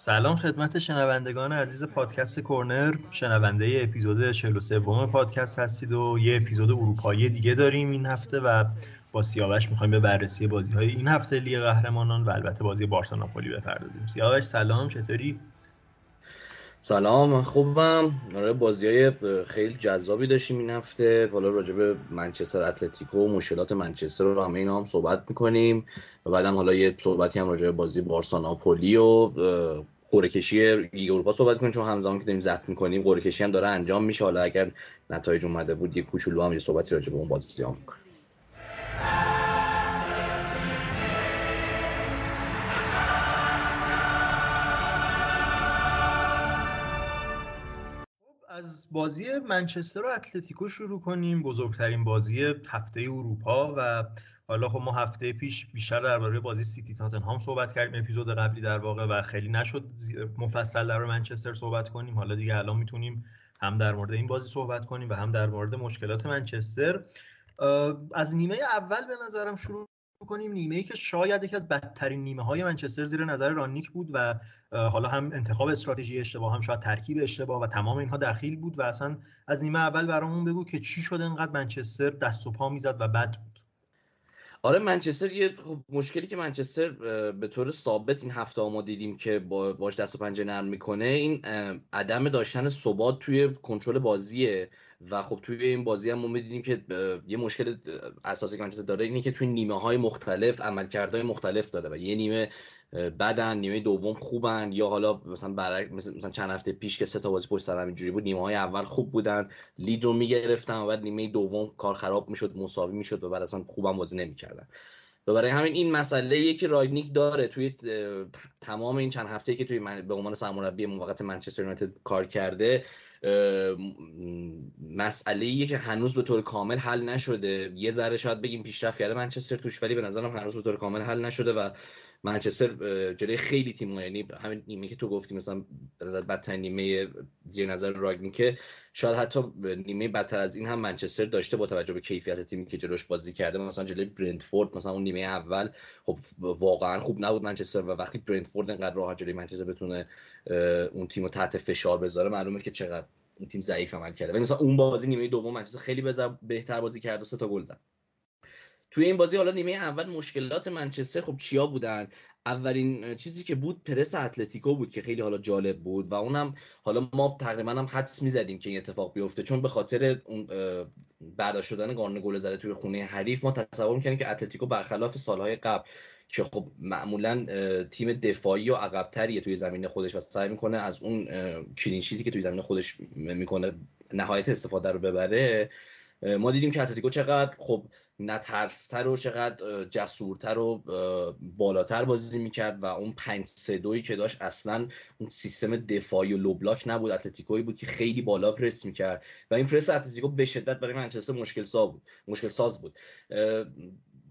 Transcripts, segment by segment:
سلام خدمت شنوندگان عزیز پادکست کورنر. شنونده اپیزود 43 پادکست هستید و یه اپیزود اروپایی دیگه داریم این هفته و با سیاوش می‌خوایم به بررسی بازی های این هفته لیگ قهرمانان و البته بازی بارسا ناپولی بپردازیم. سیاوش سلام چطوری؟ سلام خوبم. آره بازی های خیلی جذابی داشتیم این هفته. حالا راجع به منچستر اتلتیکو و مشکلات منچستر رو همه اینا هم صحبت می‌کنیم. و بعدم حالا یه صحبتی هم راجع به بازی بارسا ناپولی و قرعه کشی لیگ اروپا صحبت کنیم چون همزمان که داریم زحمت می‌کنیم قرعه کشی هم داره انجام میشه. حالا اگر نتایج اومده بود یه کوچولو هم یه صحبتی راجع به اون بازی هم می‌کنیم. بازی منچستر و اتلتیکو شروع کنیم. بزرگترین بازی هفته اروپا و حالا خب ما هفته پیش بیشتر درباره بازی سیتی تاتنهام صحبت کردیم. اپیزود قبلی در واقع و خیلی نشد مفصل در منچستر صحبت کنیم. حالا دیگه الان می‌تونیم هم در مورد این بازی صحبت کنیم و هم در مورد مشکلات منچستر. از نیمه اول به نظرم شروع کنیم نیمه ای که شاید یکی از بدترین نیمه های منچستر زیر نظر رانیک بود و حالا هم انتخاب استراتژی اشتباه هم شاید ترکیب اشتباه و تمام اینها دخیل بود و اصلا از نیمه اول برامون بگو که چی شده انقدر منچستر دست و پا می‌زد و بد بود. آره منچستر یه خب مشکلی که منچستر به طور ثابت این هفته ما دیدیم که با باش دست و پنجه نرم می‌کنه این عدم داشتن ثبات توی کنترل بازیه. و خب توی این بازی هم ما می‌دیدیم که یه مشکل اساسی که منچستر داره اینه که توی نیمه های مختلف عملکردهای مختلف داره و یه نیمه بدن نیمه دوم خوبن یا حالا مثلا برای مثلا چند هفته پیش که سه تا بازی پشت سر اینجوری بود نیمه های اول خوب بودن لید رو می‌گرفتن و بعد نیمه دوم کار خراب می‌شد مساوی می‌شد و بعد اصلا خوبم بازی نمی‌کردن. برای همین این مسئله یکی رایگنیک داره توی تمام این چند هفته که توی به عنوان سرمربی موقت منچستر یونایتد کار کرده مسئله که هنوز به طور کامل حل نشده. یه ذره شاید بگیم پیشرفت کرده منچستر توش ولی به نظرم هنوز به طور کامل حل نشده و منچستر جلوی خیلی تیم یعنی همین نیمه که تو گفتی مثلا بدترین نیمه زیر نظر راگنی که شاید حتی نیمه بدتر از این هم منچستر داشته با توجه به کیفیت تیمی که جلوش بازی کرده. مثلا جلوی برنتفورد مثلا اون نیمه اول خب واقعا خوب نبود منچستر و وقتی برنتفورد انقدر راحت جلوی منچستر بتونه اون تیم رو تحت فشار بذاره معلومه که چقدر اون تیم ضعیف عمل کرده. ولی مثلا اون بازی نیمه دوم منچستر خیلی بهتر بازی کرد و سه تا گل زد. توی این بازی حالا نیمه اول مشکلات منچستر خب چیا بودن؟ اولین چیزی که بود پرس اتلتیکو بود که خیلی حالا جالب بود و اونم حالا ما تقریبا هم حدس می‌زدیم که این اتفاق بیفته چون به خاطر اون برداشته شدن قانون گل زده توی خونه حریف ما تصور می‌کنیم که اتلتیکو برخلاف سالهای قبل که خب معمولا تیم دفاعی و عقبتریه توی زمین خودش و سعی می‌کنه از اون clean sheet ی که توی زمین خودش می‌کنه نهایت استفاده رو ببره ما دیدیم که اتلتیکو چقدر خب نترس‌تر و چقدر جسورتر و بالاتر بازی می‌کرد و اون 5 3 که داشت اصلا اون سیستم دفاعی و low block نبود. اتلتیکوی بود که خیلی بالا پرس می‌کرد و این پرس اتلتیکو به شدت برای منچستر مشکل ساز بود مشکل ساز بود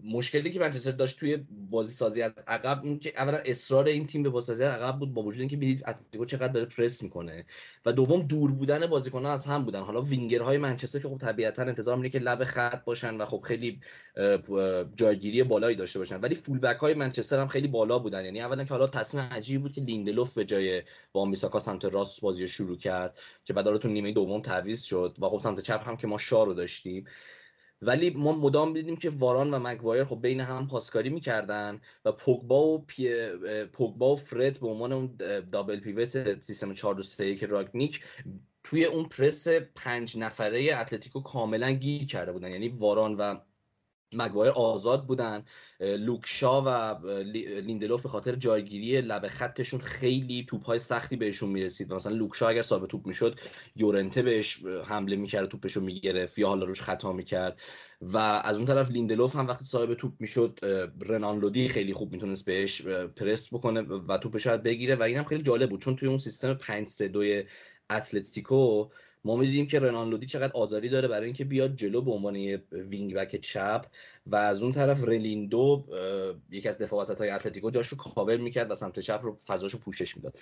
مشکلی که منچستر داشت توی بازی سازی از عقب این که اولا اصرار این تیم به بازی از عقب بود با وجود اینکه می‌دید اتلتیکو چقدر داره پرس می‌کنه و دوم دور بودن بازیکن‌ها از هم بودن. حالا وینگرهای منچستر که خب طبیعتا انتظار میره که لب خط باشن و خب خیلی جایگیری بالایی داشته باشن. ولی full back های منچستر هم خیلی بالا بودن. یعنی اولا که حالا تصمیم عجیبی بود که لیندلوف به جای وان بیساکا سمت راست بازی شروع کرد که بعد تو نیمه دوم تعویض شد و خب سمت چپ هم که ما شا رو داشتیم. ولی ما مدام دیدیم که واران و مگوایر خب بین هم پاسکاری می‌کردن و پوگبا و. پوگبا و فرد به عنوان اون double pivot سیستم 4 2 که رانگنیک توی اون پرس پنج نفره اتلتیکو کاملا گیر کرده بودن یعنی واران و مگوایر آزاد بودن. لوک شا و لیندلوف به خاطر جایگیری لب خطشون خیلی توپ های سختی بهشون می‌رسید مثلا لوک شا اگر صاحب توپ می‌شد یورنته بهش حمله می‌کرد توپش رو می‌گرفت یا حالا روش خطا می‌کرد. و از اون طرف لیندلوف هم وقتی صاحب توپ می‌شد رنان لودی خیلی خوب می‌تونست بهش پرس بکنه و توپش رو بگیره و اینم خیلی جالب بود چون توی اون سیستم 5 3 2 اتلتیکو ما می‌دیدیم که رنان لودی چقدر آزادی داره برای اینکه بیاد جلو به عنوان wing back چپ و از اون طرف رینیلدو یکی از دفاع وسط های اتلتیکو جاش رو کاور می‌کرد و سمت چپ رو فضاشو پوشش می‌داد.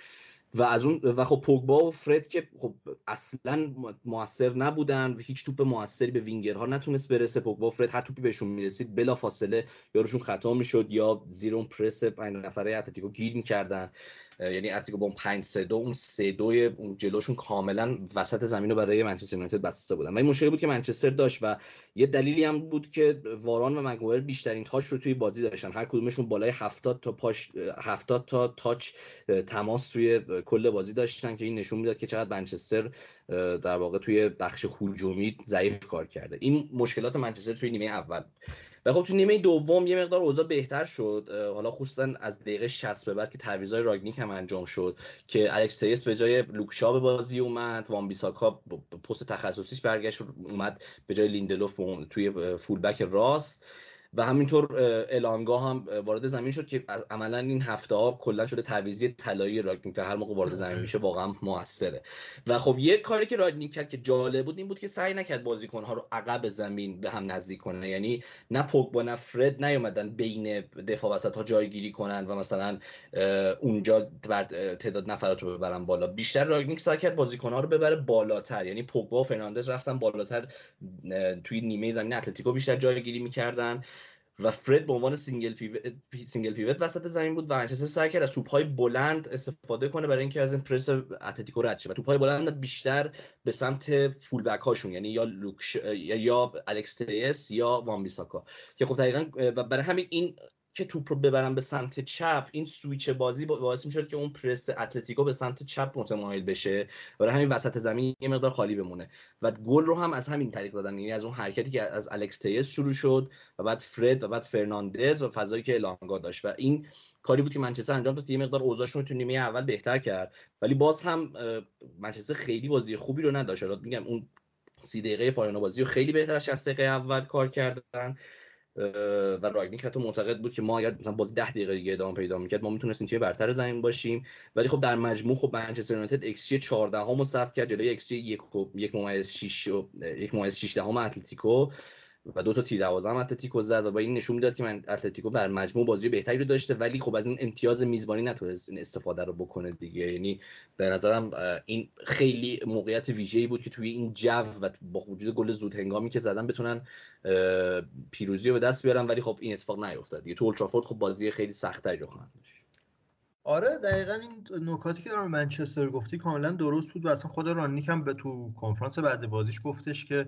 و از اون و خب پوگبا و فرد که خب اصلا موثر نبودن و هیچ توپ موثری به وینگرها نتونست برسه. پوگبا و فرد هر توپی بهشون می‌رسید بلا فاصله یا روشون خطا می‌شد یا زیر اون پرس پنج نفره اتلتیکو گیر می‌کردن. یعنی اتلتیکو با اون 5 3 2 اون 3 2 اون جلوشون کاملا وسط زمین رو برای منچستر یونایتد بسته بودن. و این مشکلی بود که منچستر داشت و یه دلیلی هم بود که واران و مگوایر بیشترین تاچ رو توی بازی داشتن. هر کدومشون بالای 70 تا پاش 70 تا تاچ تماس توی کل بازی داشتن که این نشون می‌داد که چقدر منچستر در واقع توی بخش هجومی ضعیف کار کرده. این مشکلات منچستر توی نیمه اول و خب تو نیمه دوم یه مقدار اوضاع بهتر شد حالا خصوصا از دقیقه 60 به بعد که تعویضای راگنیک هم انجام شد که الکس به جای لوک شا به بازی اومد وان بیساکا پست تخصصیش برگشت اومد به جای لیندلوف توی full back راست. و همینطور الانگا هم وارد زمین شد که عملا این هفته ها کلا شده تعویضی طلایی رانگنیک هر موقع وارد زمین میشه واقعا موثره. و خب یه کاری که رانگنیک کرد که جالب بود این بود که سعی نکرد بازیکن ها رو عقب زمین به هم نزدیک کنه. یعنی نه پوگبا نه فرد نیومدن بین دفاع وسط ها جایگیری کنن و مثلا اونجا تعداد نفرات رو ببرن بالا. بیشتر رانگنیک سعی کرد بازیکن ها رو ببره بالاتر. یعنی پوگبا و فرناندز رفتن بالاتر توی نیمه زمین اتلتیکو بیشتر جایگیری می‌کردن. و فرد به عنوان single pivot single pivot وسط زمین بود و منچستر سعی کرد از توپ‌های بلند استفاده کنه برای اینکه از این پرس اتلتیکو رد شه و توپ‌های بلند بیشتر به سمت full هاشون یعنی یا لوک شا یا الکس یا وان بیساکا که خب دقیقاً برای همین این که توپ رو ببرن به سمت چپ این سویچ بازی باعث می‌شد که اون پرس اتلتیکو به سمت چپ متمایل بشه. برای همین وسط زمین یه مقدار خالی بمونه. و گل رو هم از همین طریق دادن. یعنی از اون حرکتی که از الکس تلس شروع شد و بعد فرد و بعد فرناندز و فضایی که الانگا داشت. و این کاری بود که منچستر انجام داد یه مقدار اوضاعشون رو تو نیمه اول بهتر کرد. ولی باز هم منچستر خیلی بازی خوبی رو نداشت. میگم اون سی دقیقه پایان بازی رو خیلی بهتر از 60 دقیقه اول کار کردن. و راگنیک حتی معتقد بود که ما اگر مثلا بازی 10 دقیقه دیگه ادامه پیدا می‌کرد ما می‌تونستیم تیم برتر زمین باشیم. ولی خب در مجموع خب منچستر یونایتد ایکس جی 14 هم ثبت کرد جلوی ایکس جی 1 ممیز 6 و 1 ممیز 6 دهم اتلتیکو. و دو تا تیر دروازه هم اتلتیکو زد و با این نشون می‌داد که من اتلتیکو در مجموع بازی بهتری رو داشته ولی خب از این امتیاز میزبانی نتونست این استفاده رو بکنه دیگه. یعنی به نظرم این خیلی موقعیت ویژه‌ای بود که توی این جو و با وجود گل زود هنگامی که زدن بتونن پیروزی رو به دست بیارن ولی خب این اتفاق نیفتاد دیگه. تو اولترافورد خب بازی خیلی سخت‌تری رو خواهند داشت. آره دقیقا این نکاتی که در منچستر گفتی کاملا درست بود و اصلا خود رانیک هم به تو کنفرانس بعد بازیش گفتش که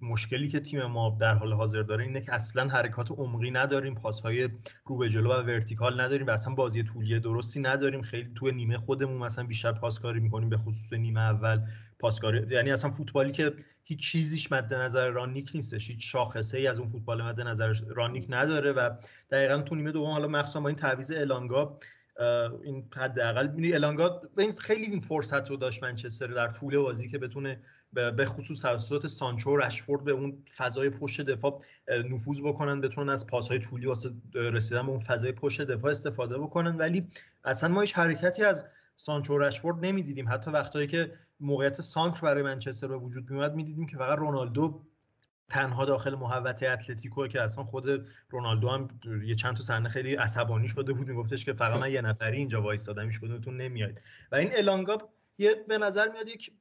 مشکلی که تیم ما در حال حاضر داره اینه که اصلا حرکات عمقی نداریم پاسهای رو به جلو و ورتیکال نداریم و اصلا بازی طولی درستی نداریم. خیلی تو نیمه خودمون مثلا بیشتر پاسکاری می‌کنیم به خصوص نیمه اول پاسکاری. یعنی اصلا فوتبالی که هیچ چیزیش مد نظر رانیک نیستش. هیچ شاخصه ای از اون فوتبال مد نظر رانیک نداره و دقیقا تو نیمه دوم حالا مخصوصا با این تعویض الانگا این حداقل می‌بینی الانگا خیلی این فرصت رو داشت منچستر در طول بازی که بتونه به خصوص توسط سانچو و رشفورد به اون فضای پشت دفاع نفوذ بکنن بتونن از پاسهای طولی واسه رسیدن به اون فضای پشت دفاع استفاده بکنن. ولی اصلا ما هیچ حرکتی از سانچو و رشفورد نمی‌دیدیم. حتی وقتایی که موقعیت سانتر برای منچستر به وجود میومد می‌دیدیم که فقط رونالدو تنها داخل محوطه اتلتیکو که اصلا خود رونالدو هم یه چند تا صحنه خیلی عصبانی شده بود میگفتش که فقط من یه نفری اینجا وایسادم هیچ کدومتون نمیاد و این الانگا یه به نظر میاد یک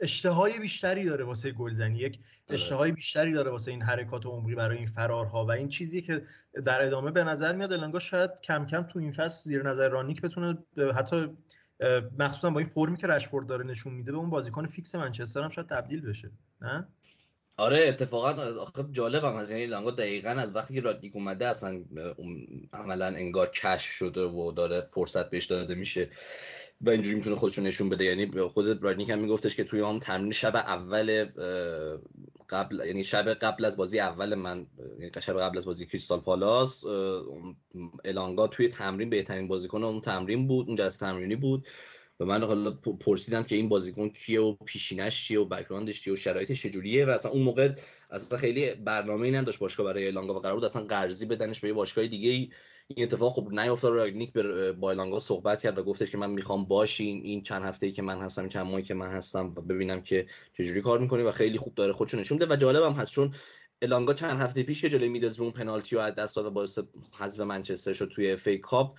اشتهای بیشتری داره واسه گلزنی یک آره. اشتهای بیشتری داره واسه این حرکات عمقی برای این فرارها و این چیزی که در ادامه به نظر میاد الانگا شاید کم کم تو این فصل زیر نظر رانیک بتونه حتی مخصوصا با این فرمی که رشفورد داره نشون میده به اون بازیکن فیکس منچستر هم شاید تبدیل بشه نه آره اتفاقا آخه جالبم از یعنی لانگو دقیقا از وقتی که رادیک اومده اصلا عملا انگار کشف شده و داره فرصت بهش داده میشه و اینجوری می‌تونه خودشون نشون بده. یعنی خود رادنیک هم میگفتش که توی اون تمرین شب اول قبل یعنی شب قبل از بازی اول من یعنی شب قبل از بازی کریستال پالاس الانگا توی تمرین بهترین بازیکن اون تمرین بود اون جلسه تمرینی بود. و من حالا پرسیدم که این بازیکن کیه و پیشینش چیه و بک‌گراندش چیه و شرایطش چجوریه و اصلا اون موقع اصلا خیلی برنامه‌ای نداشت باشگاه برای الانگا و قرار بود اصلا قرضی بدنش به یه باشگاه دیگه ای. این اتفاق خب نیافتاد راگنیک به با الانگا صحبت کرد و گفتش که من می‌خوام باشین. این چند هفته ای که من هستم این چند ماهی که من هستم و ببینم که چجوری کار می‌کنی و خیلی خوب داره خودشو نشون و جالبم هست چون الانگا چند هفته پیش که جلوی میدلز اون پنالتی رو از دست داد و باعث حذف منچستر شد توی FA Cup.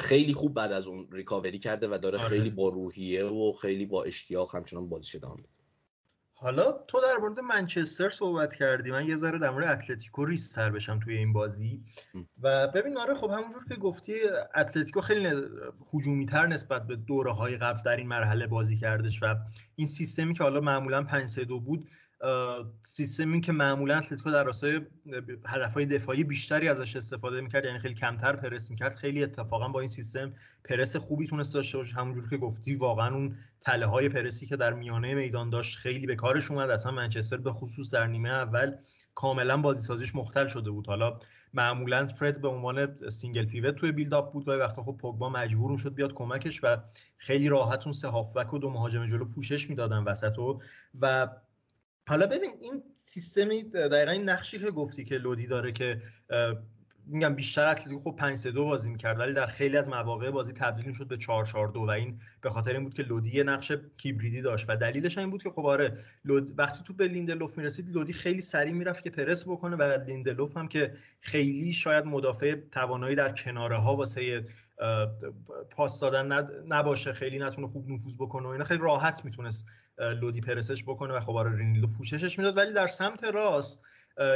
خیلی خوب بعد از اون recovery کرده و داره آره. خیلی با روحیه و خیلی با اشتیاق همچنان بازیش ادامه حالا تو در مورد منچستر صحبت کردی. من یه ذره در مورد اتلتیکو ریزتر بشم توی این بازی. و ببین آره خب همونجور که گفتی اتلتیکو خیلی هجومی تر نسبت به دوره های قبل در این مرحله بازی کردش و این سیستمی که حالا معمولا 5 3 2 بود سیستمی که معمولا اتلتیکو در راستای هدفهای دفاعی بیشتری ازش استفاده می‌کرد یعنی خیلی کمتر پرس می‌کرد خیلی اتفاقا با این سیستم پرس خوبی تونست داشته باشه. همونجور که گفتی واقعا اون تله های پرسی که در میانه میدان داشت خیلی به کارش اومد. اصلا منچستر به خصوص در نیمه اول کاملا بازی سازیش مختل شده بود. حالا معمولا فرد به عنوان single pivot توی build-up بود. گاهی وقتا خب پوگبا مجبور شد بیاد کمکش و خیلی راحت اون سه هافبک و دو مهاجم جلو پوشش می‌دادن وسطو و حالا ببین این سیستمی دقیقا این نقشی که گفتی که لودی داره که میگم بیشتر اتلتیکو خب 5 3 2 بازی می‌کرد ولی در خیلی از مواقع بازی تبدیل شد به 4 4 2 و این به خاطر این بود که لودی یه نقش کیبریدی داشت و دلیلش این بود که خب آره لود وقتی توپ به لیندلوف می‌رسید لودی خیلی سریع می‌رفت که پرس بکنه و لیندلوف هم که خیلی شاید مدافع توانایی در کناره ها واسه پاس دادن نباشه خیلی نتونه خوب نفوذ بکنه و اینا. خیلی راحت می‌تونست لودی پرسش بکنه و خب آره رینیلدو پوششش می‌داد. ولی در سمت راست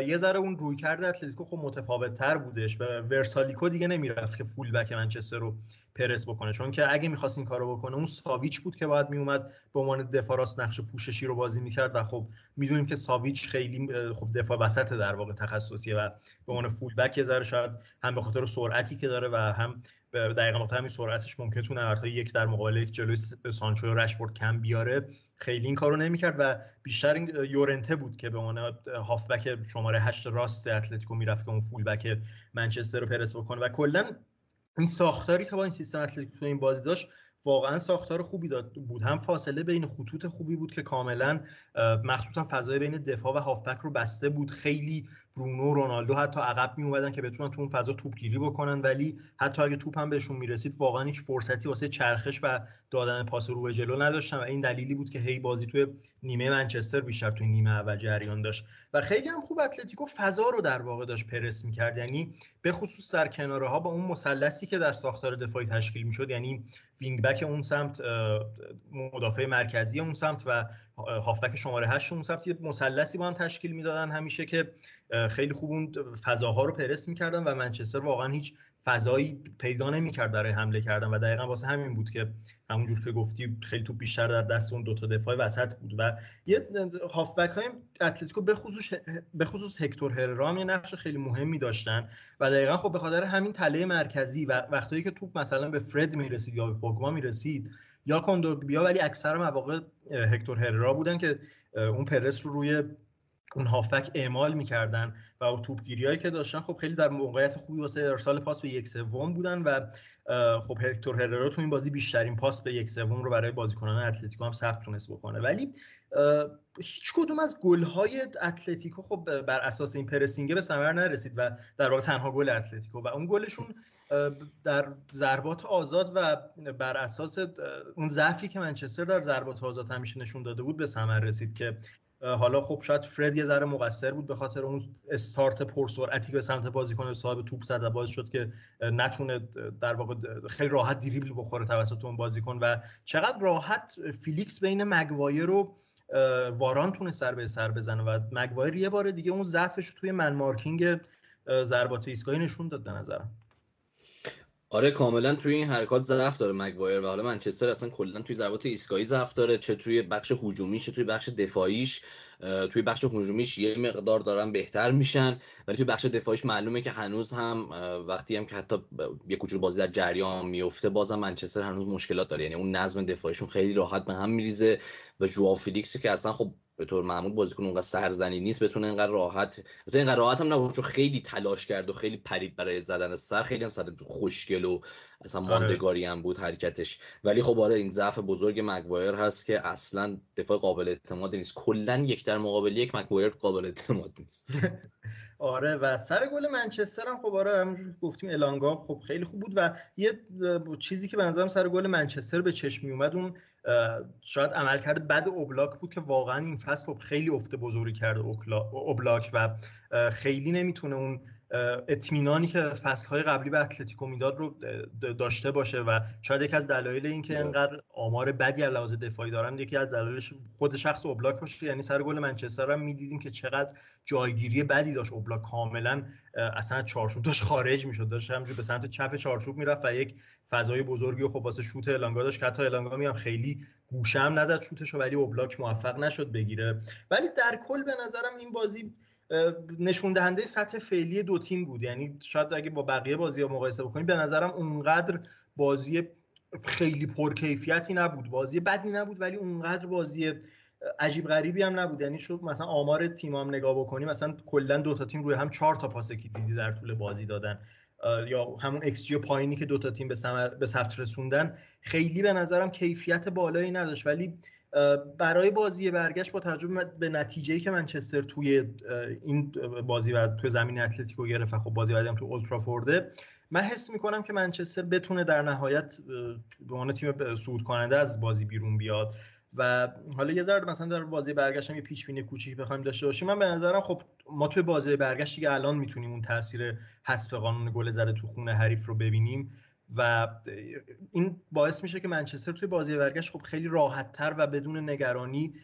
یه ذره اون رویکرد اتلتیکو خب متفاوت تر بودش و ورسالیکو دیگه نمی‌رفت که full back منچستر رو پرس بکنه. چون که اگه می‌خواست این کارو بکنه اون ساویچ بود که باید میومد به عنوان دفاع راست نقش پوششی رو بازی می‌کرد و خب می‌دونیم که ساویچ خیلی خب دفاع وسط در واقع تخصصیه و به عنوان فول بک یه شاید هم به خاطر سرعتی که داره و هم دقیقا با همین سرعتش ممکن تونه یک در مقابل یک جلوی سانچو و رشفورد کم بیاره. خیلی این کارو نمی‌کرد و بیشتر این یورنته بود که به عنوان هافبک شماره 8 راست اتلتیکو می‌رفت که اون فول بک منچستر رو پرس بکنه. و کلا این ساختاری که با این سیستم اتلتیکو این بازی داشت واقعا ساختار خوبی داد. بود. هم فاصله بین خطوط خوبی بود که کاملا مخصوصا فضای بین دفاع و هافبک رو بسته بود. خیلی برونو و رونالدو حتی عقب می اومدن که بتونن تو اون فضا توپگیری بکنن. ولی حتی اگه توپ هم بهشون می‌رسید واقعا هیچ فرصتی واسه چرخش و دادن پاس رو به جلو نداشتن و این دلیلی بود که هی بازی توی نیمه منچستر بیشتر توی نیمه اول جریان داشت. و خیلی هم خوب اتلتیکو فضا رو در واقع داشت پرس می‌کرد. یعنی به خصوص سر کناره ها با اون مثلثی که در ساختار دفاعی تشکیل می‌شد یعنی wing back اون سمت مدافع مرکزی اون سمت و هافبک شماره 8 اون سمت یه مثلثی با هم تشکیل می‌دادن. همیشه که خیلی خوب اون فضاها رو پرس می‌کردن و منچستر واقعا هیچ فضایی پیدا نمی‌کرد برای حمله کردن و دقیقا واسه همین بود که همونجور که گفتی خیلی تو بیشتر در دست اون دوتا دفاع وسط بود و یه هافبک های اتلتیکو به خصوص به خصوص هکتور هررا هم یه نقش خیلی مهمی داشتن و دقیقا خب به خاطر همین تله مرکزی و وقتی که توپ مثلا به فرد می‌رسید یا به پوگبا می‌رسید یا کندوگبیا ولی اکثر مواقع هکتور هررا بودن که اون پرس رو روی اون هافک اعمال می‌کردن و توپگیری هایی که داشتن خب خیلی در موقعیت خوبی واسه ارسال پاس به یک سوم بودن و خب هکتور هررا تو این بازی بیشترین پاس به یک سوم رو برای بازیکنان اتلتیکو هم ثبت تونست بکنه. ولی هیچ کدوم از گل های اتلتیکو خب بر اساس این پرسینگه به ثمر نرسید و در واقع تنها گل اتلتیکو و اون گلشون در ضربات آزاد و بر اساس اون ضعفی که منچستر در ضربات آزاد همیشه نشون داده بود به ثمر رسید که حالا خب شاید فرد یه ذره مقصر بود به خاطر اون استارت پرسرعتی که به سمت بازیکن صاحب توپ زد و باعث شد که نتونه در واقع خیلی راحت دریبل بخوره توسط اون بازیکن و چقدر راحت فیلیکس بین مگوایر و واران تونست سر به سر بزنه و مگوایر یه بار دیگه اون ضعفش توی man marking ضربات ایستگاهی نشون داد به نظرم. آره کاملا توی این حرکات ضعف داره مگوایر و حالا منچستر اصلا کلا توی ضربات ایستگاهی ضعف داره چه توی بخش هجومی چه توی بخش دفاعیش. توی بخش هجومیش یه مقدار دارن بهتر میشن ولی توی بخش دفاعیش معلومه که هنوز هم وقتی هم که حتی یه کوچولو بازی در جریان میفته بازم منچستر هنوز مشکلات داره. یعنی اون نظم دفاعیشون خیلی راحت به هم میریزه و ژوآ فیلیکسی که اصلا خب به طور معمول بازیکن اونقدر سرزنی نیست بتونه اینقدر راحت بتونه اینقدر راحت هم نبود چون خیلی تلاش کرد و خیلی پرید برای زدن سر خیلی هم سر خوشگل و اصلا آره. ماندگاری هم بود حرکتش. ولی خب آره این ضعف بزرگ مگوایر هست که اصلا دفاع قابل اعتماد نیست. کلا یک در مقابل یک مگوایر قابل اعتماد نیست. آره و سر گل منچستر هم خب آره همونجور گفتیم الانگا خب خیلی خوب بود و یه چیزی که به نظرم سر گل منچستر به چشم می اومد اون شاید عملکرد بد اوبلاک بود که واقعا این فصل خب خیلی افته بزرگی کرده اوبلاک و خیلی نمی‌تونه اون اطمینانی که فصلهای قبلی به اتلتیکو می‌داد رو داشته باشه و شاید یکی از دلایل این که انقدر آمار بدی از لحاظ دفاعی دارن یکی از دلایلش خود شخص اوبلاک باشه. یعنی سر گل منچستر هم می‌دیدیم که چقدر جایگیری بدی داشت اوبلاک. کاملا اصلا چارچوب داشت خارج می‌شد. داشت همینجوری به سمت چپ چارچوب می‌رفت و یک فضای بزرگی و خب واسه شوت الانگا داشت. که حتی الانگا میام خیلی گوشه هم نزد شوتشو ولی اوبلاک موفق نشد بگیره. ولی در کل به نظرم این بازی نشون دهنده سطح فعلی دو تیم بود. یعنی شاید اگه با بقیه بازی ها مقایسه بکنیم به نظرم اونقدر بازی خیلی پرکیفیتی نبود. بازی بدی نبود ولی اونقدر بازی عجیب غریبی هم نبود. یعنی شد مثلا آمار تیم هم نگاه بکنیم مثلا کلا دو تا تیم روی هم چهار تا پاس دیدی در طول بازی دادن. یا همون ایکس جی پایینی که دو تا تیم به, به ثبت رسوندن خیلی به نظرم کیفیت بالایی نداشت. ولی برای بازی برگشت با توجه به نتیجه‌ای که منچستر توی این بازی و توی زمین اتلتیکو گرفت خب بازی بعدی هم تو اولدترافورده من حس می‌کنم که منچستر بتونه در نهایت به عنوان تیم صعود کننده از بازی بیرون بیاد و حالا یه ذره مثلا در بازی برگشت یه پیش بینی کوچیک بخوایم داشته باشیم. من به نظرم خب ما توی بازی برگشت دیگه الان می‌تونیم اون تاثیر حذف قانون گل زده تو خونه حریف رو ببینیم. و این باعث میشه که منچستر توی بازی برگشت خب خیلی راحت تر و بدون نگرانی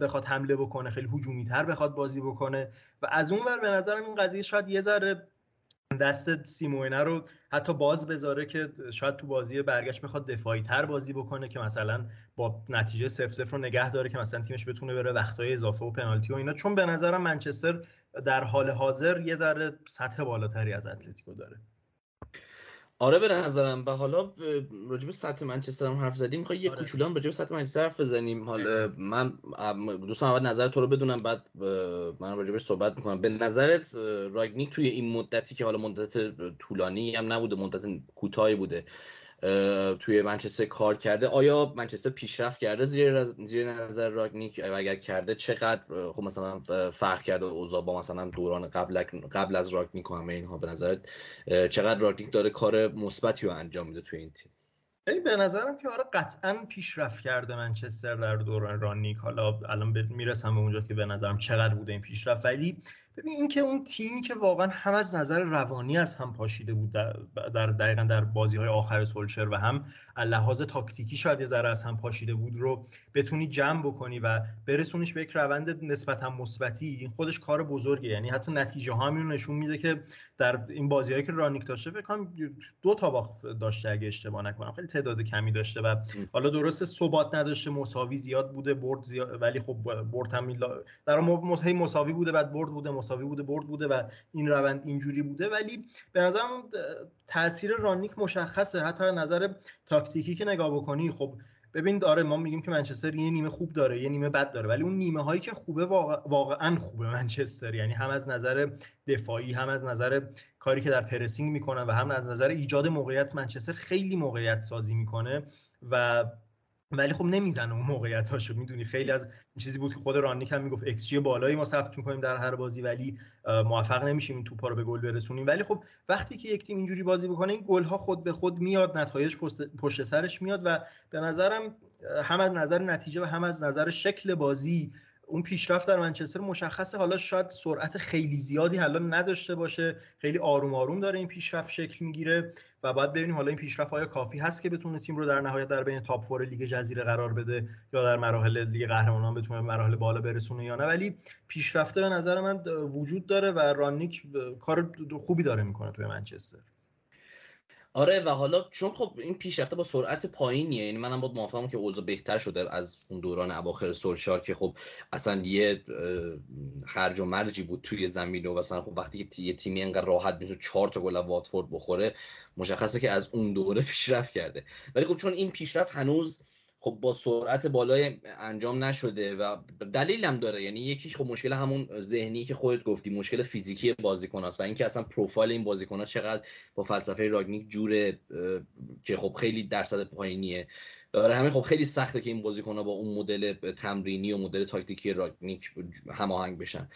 بخواد حمله بکنه خیلی هجومی تر بخواد بازی بکنه. و از اون ور به نظرم این قضیه شاید یه ذره دست سیموینه رو حتی باز بذاره که شاید تو بازی برگشت بخواد دفاعی تر بازی بکنه که مثلا با نتیجه سف سف رو نگه داره که مثلا تیمش بتونه بره وقتهای اضافه و پنالتی و اینا. چون به نظرم منچستر در حال حاضر یه ذره سطح بالاتری از اتلتیکو داره. آره به نظرم. و حالا راجب سطح منچستر هم حرف زدیم می‌خوای یه آره. کوچولو هم راجب سطح منچستر حرف بزنیم. حالا من دوستان اول نظر تو رو بدونم بعد من راجبش صحبت می‌کنم. به نظرت راگنیک توی این مدتی که حالا مدت طولانی هم نبوده مدت کوتاهی بوده توی منچستر کار کرده. آیا منچستر پیشرفت کرده زیر زیر نظر راگنیک؟ و اگر کرده چقدر؟ خب مثلا فرق کرده اوضاع با مثلا دوران قبل قبل از راگنیک و همه اینها به نظرت چقدر راگنیک داره کار مثبتی رو انجام میده توی این تیم؟ به نظرم که آره قطعا پیشرفت کرده منچستر در دوران رانیک حالا الان می‌رسم به اونجا که به نظرم چقدر بوده این پیشرفت. ولی ببین اینکه اون تیمی که واقعا هم از نظر روانی از هم پاشیده بود در, در دقیقا در بازی های آخر سولشر و هم لحاظ تاکتیکی شاید یه ذره از هم پاشیده بود رو بتونی جمع بکنی و برسونیش به یک روند نسبتا مثبتی این خودش کار بزرگه. یعنی حتی نتیجه ها رو نشون میده که در این بازی هایی که رانیک داشته فکر دو تا باخت داشته اگه اشتباه نکنم. خیلی تعداد کمی داشته و حالا درسته ثبات نداشته مساوی زیاد بوده برد زیاد ولی خب برد هم در مساوی بوده بعد برد بوده مساوی بوده برد بوده و این روند اینجوری بوده. ولی به نظرم تاثیر رانیک مشخصه. حتی نظر تاکتیکی که نگاه بکنی خب ببین داره ما میگیم که منچستر یه نیمه خوب داره یه نیمه بد داره ولی اون نیمه هایی که خوبه واقعا خوبه منچستر. یعنی هم از نظر دفاعی هم از نظر کاری که در pressing می‌کنه و هم از نظر ایجاد موقعیت منچستر خیلی موقعیت سازی می‌کنه و ولی خب نمی‌زنه اون موقعیت هاشو می‌دونی؟ خیلی از چیزی بود که خود راگنیک هم می‌گفت ایکس جی بالایی ما ثبت می‌کنیم در هر بازی ولی موفق نمیشیم این توپا به گل برسونیم. ولی خب وقتی که یک تیم اینجوری بازی بکنه این گل ها خود به خود میاد نتایج پشت سرش میاد و به نظرم هم از نظر نتیجه و هم از نظر شکل بازی اون پیشرفت در منچستر مشخصه. حالا شاید سرعت خیلی زیادی حالا نداشته باشه خیلی آروم آروم داره این پیشرفت شکل می‌گیره. و باید ببینیم حالا این پیشرفت آیا کافی هست که بتونه تیم رو در نهایت در بین top four لیگ جزیره قرار بده یا در مراحل لیگ قهرمانان بتونه مراحل بالا برسونه یا نه؟ ولی پیشرفته به نظر من وجود داره و راگنیک کار خوبی داره می‌کنه توی منچستر. آره و حالا چون خب این پیشرفته با سرعت پایینیه یعنی منم بود موافقم که اوضاع بهتر شده از اون دوران اواخر سولشار که خب اصلا یه خرج و مرجی بود توی زمین و مثلا خب وقتی که یه تیمی انقدر راحت میشه چهار تا گل واتفورد بخوره مشخصه که از اون دوره پیشرفت کرده. ولی خب چون این پیشرفت هنوز خب با سرعت بالای انجام نشده و دلیل هم داره. یعنی یکیش خب مشکل همون ذهنی که خودت گفتی مشکل فیزیکی بازیکن است و اینکه اصلا پروفایل این بازیکن ها چقدر با فلسفه راگنیک جوره که خب خیلی درصد پایینیه. برای همین خب خیلی سخته که این بازیکن ها با اون مدل تمرینی و مدل تاکتیکی راگنیک هماهنگ بشن.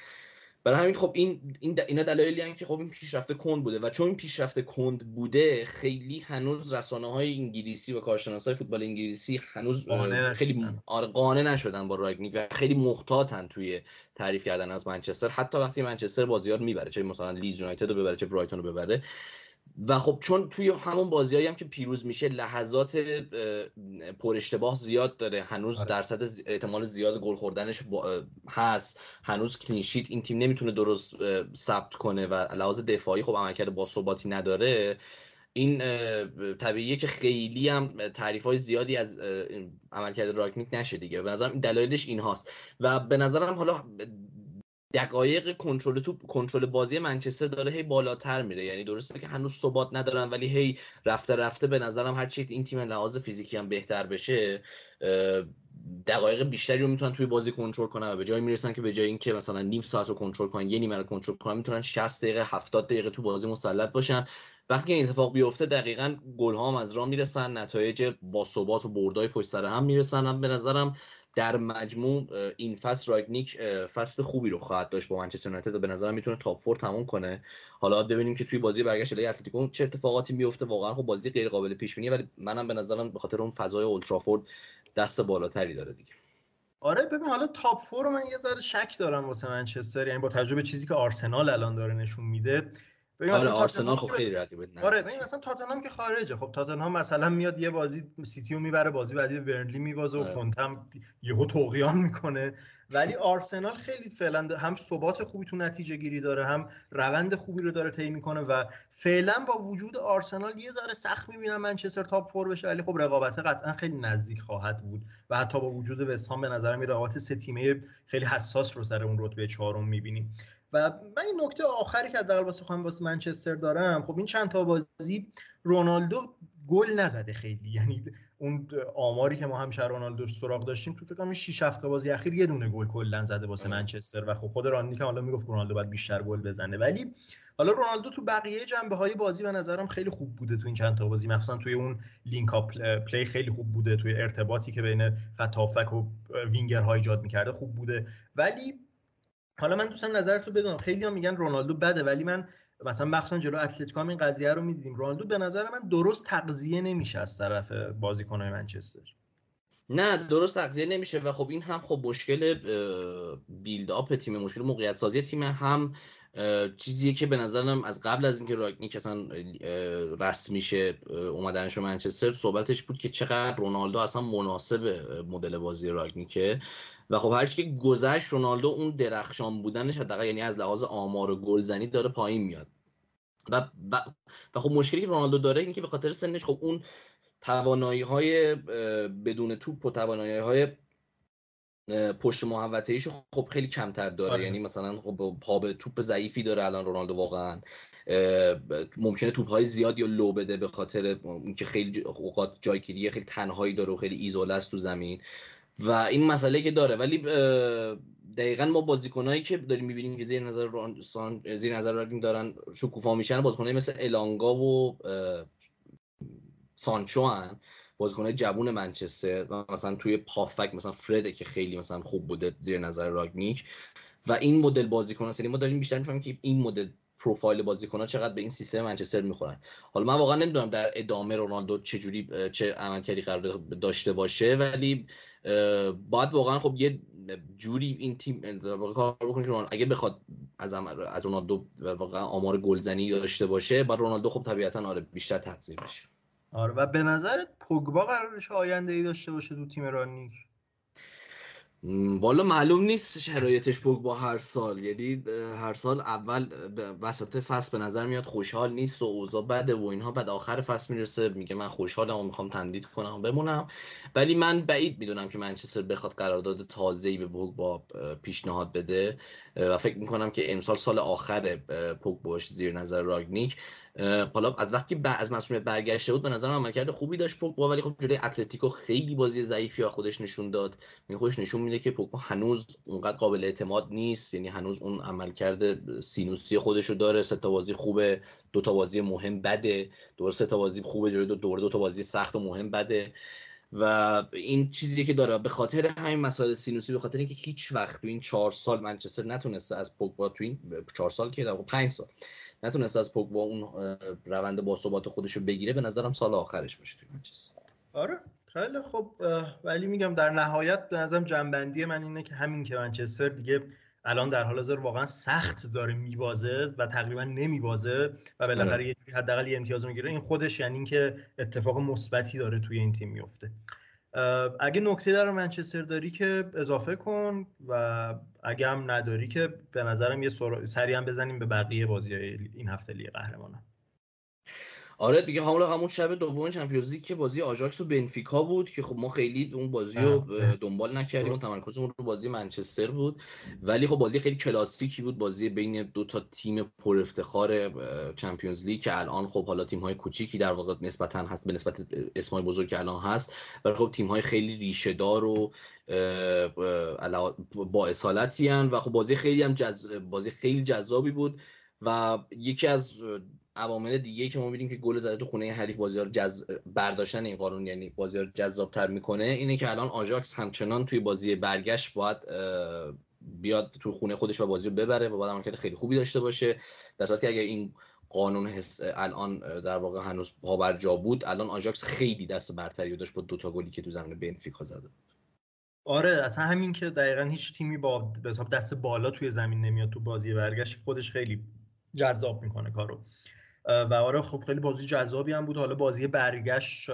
برای همین خب این این اینا دلایلی که خب این پیشرفته کند بوده و چون این پیشرفته کند بوده خیلی هنوز رسانه های انگلیسی و کارشناس های فوتبال انگلیسی هنوز خیلی آره قانع نشدن با راگنیک و خیلی محتاطن توی تعریف کردن از منچستر. حتی وقتی منچستر بازیار می‌بره چه مثلا لیدز یونایتد رو ببره چه برایتون رو ببره و خب چون توی همون بازیایی هم که پیروز میشه لحظات پر اشتباه زیاد داره. هنوز آره. درصد احتمال زیاد گل خوردنش هست. هنوز کلینشیت این تیم نمی‌تونه درست ثبت کنه و لحاظ دفاعی خب عملکرد با ثباتی نداره. این طبیعیه که خیلی هم تعریف های زیادی از عملکرد راکنیک نشه دیگه. به نظرم دلایلش این هاست و به نظرم حالا دقایق کنترل توپ کنترل بازی منچستر داره هی بالاتر میره. یعنی درسته که هنوز ثبات ندارن ولی هی رفته رفته به نظرم هر چی این تیم لحاظ فیزیکی هم بهتر بشه دقایق بیشتری رو می‌تونن توی بازی کنترل کنن و به جای می‌رسن که به جای اینکه مثلا نیم ساعت رو کنترل کنن یه نیمه رو کنترل کنن می‌تونن 60 دقیقه 70 دقیقه تو بازی مسلط باشن. وقتی این اتفاق بیفته دقیقا گل ها هم از راه می‌رسن نتایج با ثبات و بردای پشت سر هم می‌رسن. به نظرم در مجموع این فصل راگنیک فصل خوبی رو خواهد داشت با منچستر یونایتد و به نظرم می‌تونه top four تموم کنه. حالا ببینیم که توی بازی برگشت علیه اتلتیکو چه اتفاقاتی میفته. واقعا خب بازی غیر قابل پیش بینی ولی منم به نظرم به خاطر اون فضای اولدترافورد دست بالاتری داره دیگه. آره ببین حالا top four رو من یه ذره شک دارم واسه منچستر یعنی با تجربه چیزی که آرسنال الان داره نشون میده. آره آرسنال خب خیلی رقیب آره ببین مثلا تاتنهام که خارجه. خب تاتنهام مثلا میاد یه بازی سیتیو می‌بره بازی بعدی به برنلی میبازه و آره. کنتم یهو توقیان می‌کنه. ولی آرسنال خیلی فعلا هم ثبات خوبی تو نتیجه گیری داره هم روند خوبی رو داره طی می‌کنه و فعلا با وجود آرسنال یه ذره سخت می‌بینم منچستر تاپ فور بشه. ولی خب رقابت قطعا خیلی نزدیک خواهد بود و حتی با وجود وستهام به نظر می رقابت سه تیمه خیلی حساس رو سر اون رتبه چهارم می‌بینیم. و من این نکته آخری که حداقل واسه خودم واسه منچستر دارم خب این چند تا بازی رونالدو گل نزده خیلی. یعنی اون آماری که ما هم شهر رونالدو سراغ داشتیم تو فکر کنم 6 هفته بازی اخیر یه دونه گل کلا زده واسه منچستر و خب خود راگنیک حالا می‌گفت رونالدو باید بیشتر گل بزنه. ولی حالا رونالدو تو بقیه جنبه های بازی به نظرم خیلی خوب بوده تو این چند تا بازی. مخصوصا توی اون link-up play خیلی خوب بوده توی ارتباطی که بین خط و وینگرها ایجاد می‌کرده خوب بوده. ولی حالا من دوستم نظرتو بدونم. خیلی هم میگن رونالدو بده ولی من مثلا مخصوصا جلو اتلتیکو این قضیه رو می‌دیدیم. رونالدو به نظر من درست تغذیه نمیشه از طرف بازیکنهای منچستر. نه درست تغذیه نمیشه و خب این هم خب مشکل بیلد آپ تیم مشکل موقعیت سازی تیم هم چیزیه که به نظرم از قبل از اینکه راگنیک اصلا رسم میشه اومدنش به منچستر صحبتش بود که چقدر رونالدو اصلا مناسب مدل بازی راگنیکه و خب هرچی که گذشت رونالدو اون درخشان بودنش حداقل یعنی از لحاظ آمار و گلزنی داره پایین میاد. و, و, و خب مشکلی که رونالدو داره اینه که به خاطر سنش خب اون توانایی های بدون توپ و توانایی های پشت محوطه ایشو خب خیلی کمتر داره. آره. یعنی مثلا خب پا به توپ ضعیفی داره الان رونالدو واقعا. ممکنه توپ های زیادی رو لو بده به خاطر اینکه خیلی اوقات جایگیری خیلی تنهایی داره و خیلی ایزوله است تو زمین. و این مسئله که داره. ولی دقیقا ما بازیکنایی که داریم می‌بینیم که زیر نظر زیر نظر دارن شکوفا میشن بازیکنایی مثل الانگا و سانچو هن بازیکنهای جوون منچستر و مثلا توی پافک مثلا فرده که خیلی مثلا خوب بوده زیر نظر راگنیک. و این مدل بازیکن یعنی ما داریم بیشتر می‌فهمیم که این مدل پروفایل بازیکن ها چقدر به این سیستم منچستر می‌خورن. حالا من واقعا نمی‌دونم در ادامه رونالدو چه جوری چه عملکردی قرار داشته باشه ولی باید واقعا خب یه جوری این تیم کار بکنه که اگه بخواد از از رونالدو واقعا آمار گلزنی داشته باشه بعد رونالدو خب طبیعتا آره بیشتر تقصیر بشه آره و به نظرت پوگبا قرارش آینده ای داشته باشه تو تیم رانیک والا معلوم نیست شرایطش با هر سال. یعنی هر سال اول وسط فصل به نظر میاد خوشحال نیست و اوضاع بده و اینها. بعد آخر فصل می‌رسه میگه من خوشحالم و می‌خوام تمدید کنم و بمونم. ولی من بعید می‌دونم که منچستر بخواد قرارداد تازه‌ای به با پیشنهاد بده. و فکر می‌کنم که امسال سال آخر باش زیر نظر راگنیک. حالا از وقتی از مسئولیت برگشته بود به نظر من عملکرد خوبی داشت پوگبا ولی خب جلوی اتلتیکو خیلی بازی ضعیفی از خودش نشون داد. می خودش نشون میده که پوگبا هنوز اونقدر قابل اعتماد نیست. یعنی هنوز اون عملکرد سینوسی خودش رو داره. سه تا بازی خوبه دو تا بازی مهم بده. دور سه تا بازی خوبه جلوی دو دور دو تا بازی سخت و مهم بده. و این چیزی که داره. به خاطر همین مسائل سینوسی به خاطر اینکه هیچ وقت تو این چهار سال منچستر نتونسته از پوگبا تو این چهار سال که در پنج سال نتونسته از پوگبا اون روند باثبات خودش رو بگیره به نظرم سال آخرش باشه توی منچستر. آره خیلی خب ولی میگم در نهایت به نظرم جنبندی من اینه که همین که منچستر دیگه الان در حال حاضر واقعا سخت داره میبازه و تقریبا نمیبازه و بالاخره آره. یه حداقل یه امتیاز می‌گیره. این خودش یعنی اینکه اتفاق مثبتی داره توی این تیم میفته. اگه نکته در منچستر داری که اضافه کن و اگه هم نداری که به نظرم یه سری هم بزنیم به بقیه بازی این هفته لیگ قهرمانان. آره دیگه همون همون شب دوم چمپیونز که بازی آژاکس و بنفیکا بود که خب ما خیلی اون بازی رو دنبال نکردیم تمرکزمون رو بازی منچستر بود. ولی خب بازی خیلی کلاسیکی بود بازی بین دو تا تیم پر افتخار چمپیونز لیگ که الان خب حالا تیم های کوچیکی در واقع نسبتا هست به نسبت اسمای بزرگ که الان هست. ولی خب تیم های خیلی ریشه دار و با اصالتی و خب بازی خیلی هم جز... بازی خیلی جذابی بود و یکی از عوامل دیگه که ما می‌بینیم که گل زده تو خونه حریف بازی جز... برداشتن این قانون یعنی بازی رو جذابتر می‌کنه اینه که الان آژاکس همچنان توی بازی برگشت باید بیاد تو خونه خودش و بازی رو ببره و باید عملکرد خیلی خوبی داشته باشه. در که اگر این قانون حس الان در واقع هنوز بر جا بود الان آژاکس خیلی دست برتری داشت با دو تا گلی که تو زمین بنفیکا زده. آره اصلا همین که دقیقا هیچ تیمی با به دست بالا توی زمین نمیاد تو بازی برگشت خودش خیلی جذاب می‌کنه کارو. و آره خب خیلی بازی جذابی هم بود. حالا بازی برگشت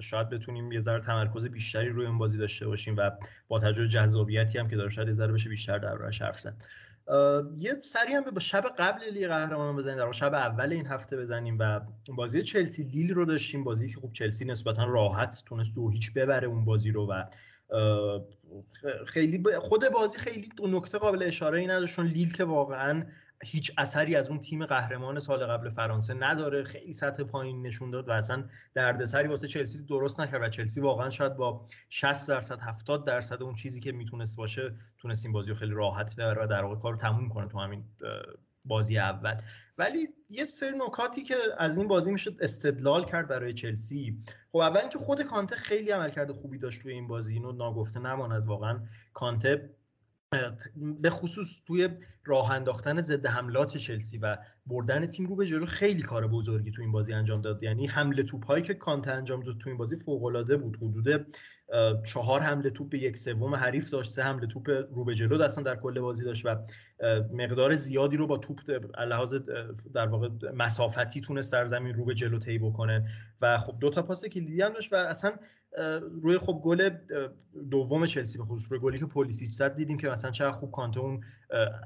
شاید بتونیم یه ذره تمرکز بیشتری روی این بازی داشته باشیم و با توجه جذابیتی هم که داره شاید یه ذره بشه بیشتر در روش حرف زد. یه سری هم به شب قبل لیگ قهرمانان بزنیم در شب اول این هفته بزنیم و بازی چلسی لیل رو داشتیم. بازی که خب چلسی نسبتا راحت تونست دو هیچ ببره اون بازی رو و خیلی خود بازی خیلی نکته قابل اشاره ای نداشت لیل که واقعا هیچ اثری از اون تیم قهرمان سال قبل فرانسه نداره. خیلی سطح پایین نشون داد و اصلا دردسری واسه چلسی درست نکرد و چلسی واقعا شاید با 60 درصد 70 درصد اون چیزی که می‌تونست باشه تونست این بازی رو خیلی راحت ببره و در واقع کارو تموم کنه تو همین بازی اول. ولی یه سری نکاتی که از این بازی میشه استدلال کرد برای چلسی. خب اول اینکه خود کانته خیلی عملکرد خوبی داشت توی این بازی. اینو ناگفته نماند واقعا. کانته به خصوص توی راه انداختن ضد حملات چلسی و بردن تیم رو به جلو خیلی کار بزرگی تو این بازی انجام داد. یعنی حمله توپ هایی که کانته انجام داد تو این بازی فوق العاده بود. حدود چهار حمله توپ به یک سوم حریف داشت. سه حمله توپ رو به جلو دستن در کل بازی داشت و مقدار زیادی رو با توپ لحاظ در واقع مسافتی تونست در زمین رو به جلو طی بکنه. و خب دو تا پاس کلیدی هم داشت و اصلا روی خب گل دوم چلسی به خصوص روی گلی که پلیسیچ زد دیدیم که مثلا چقدر خوب کانته اون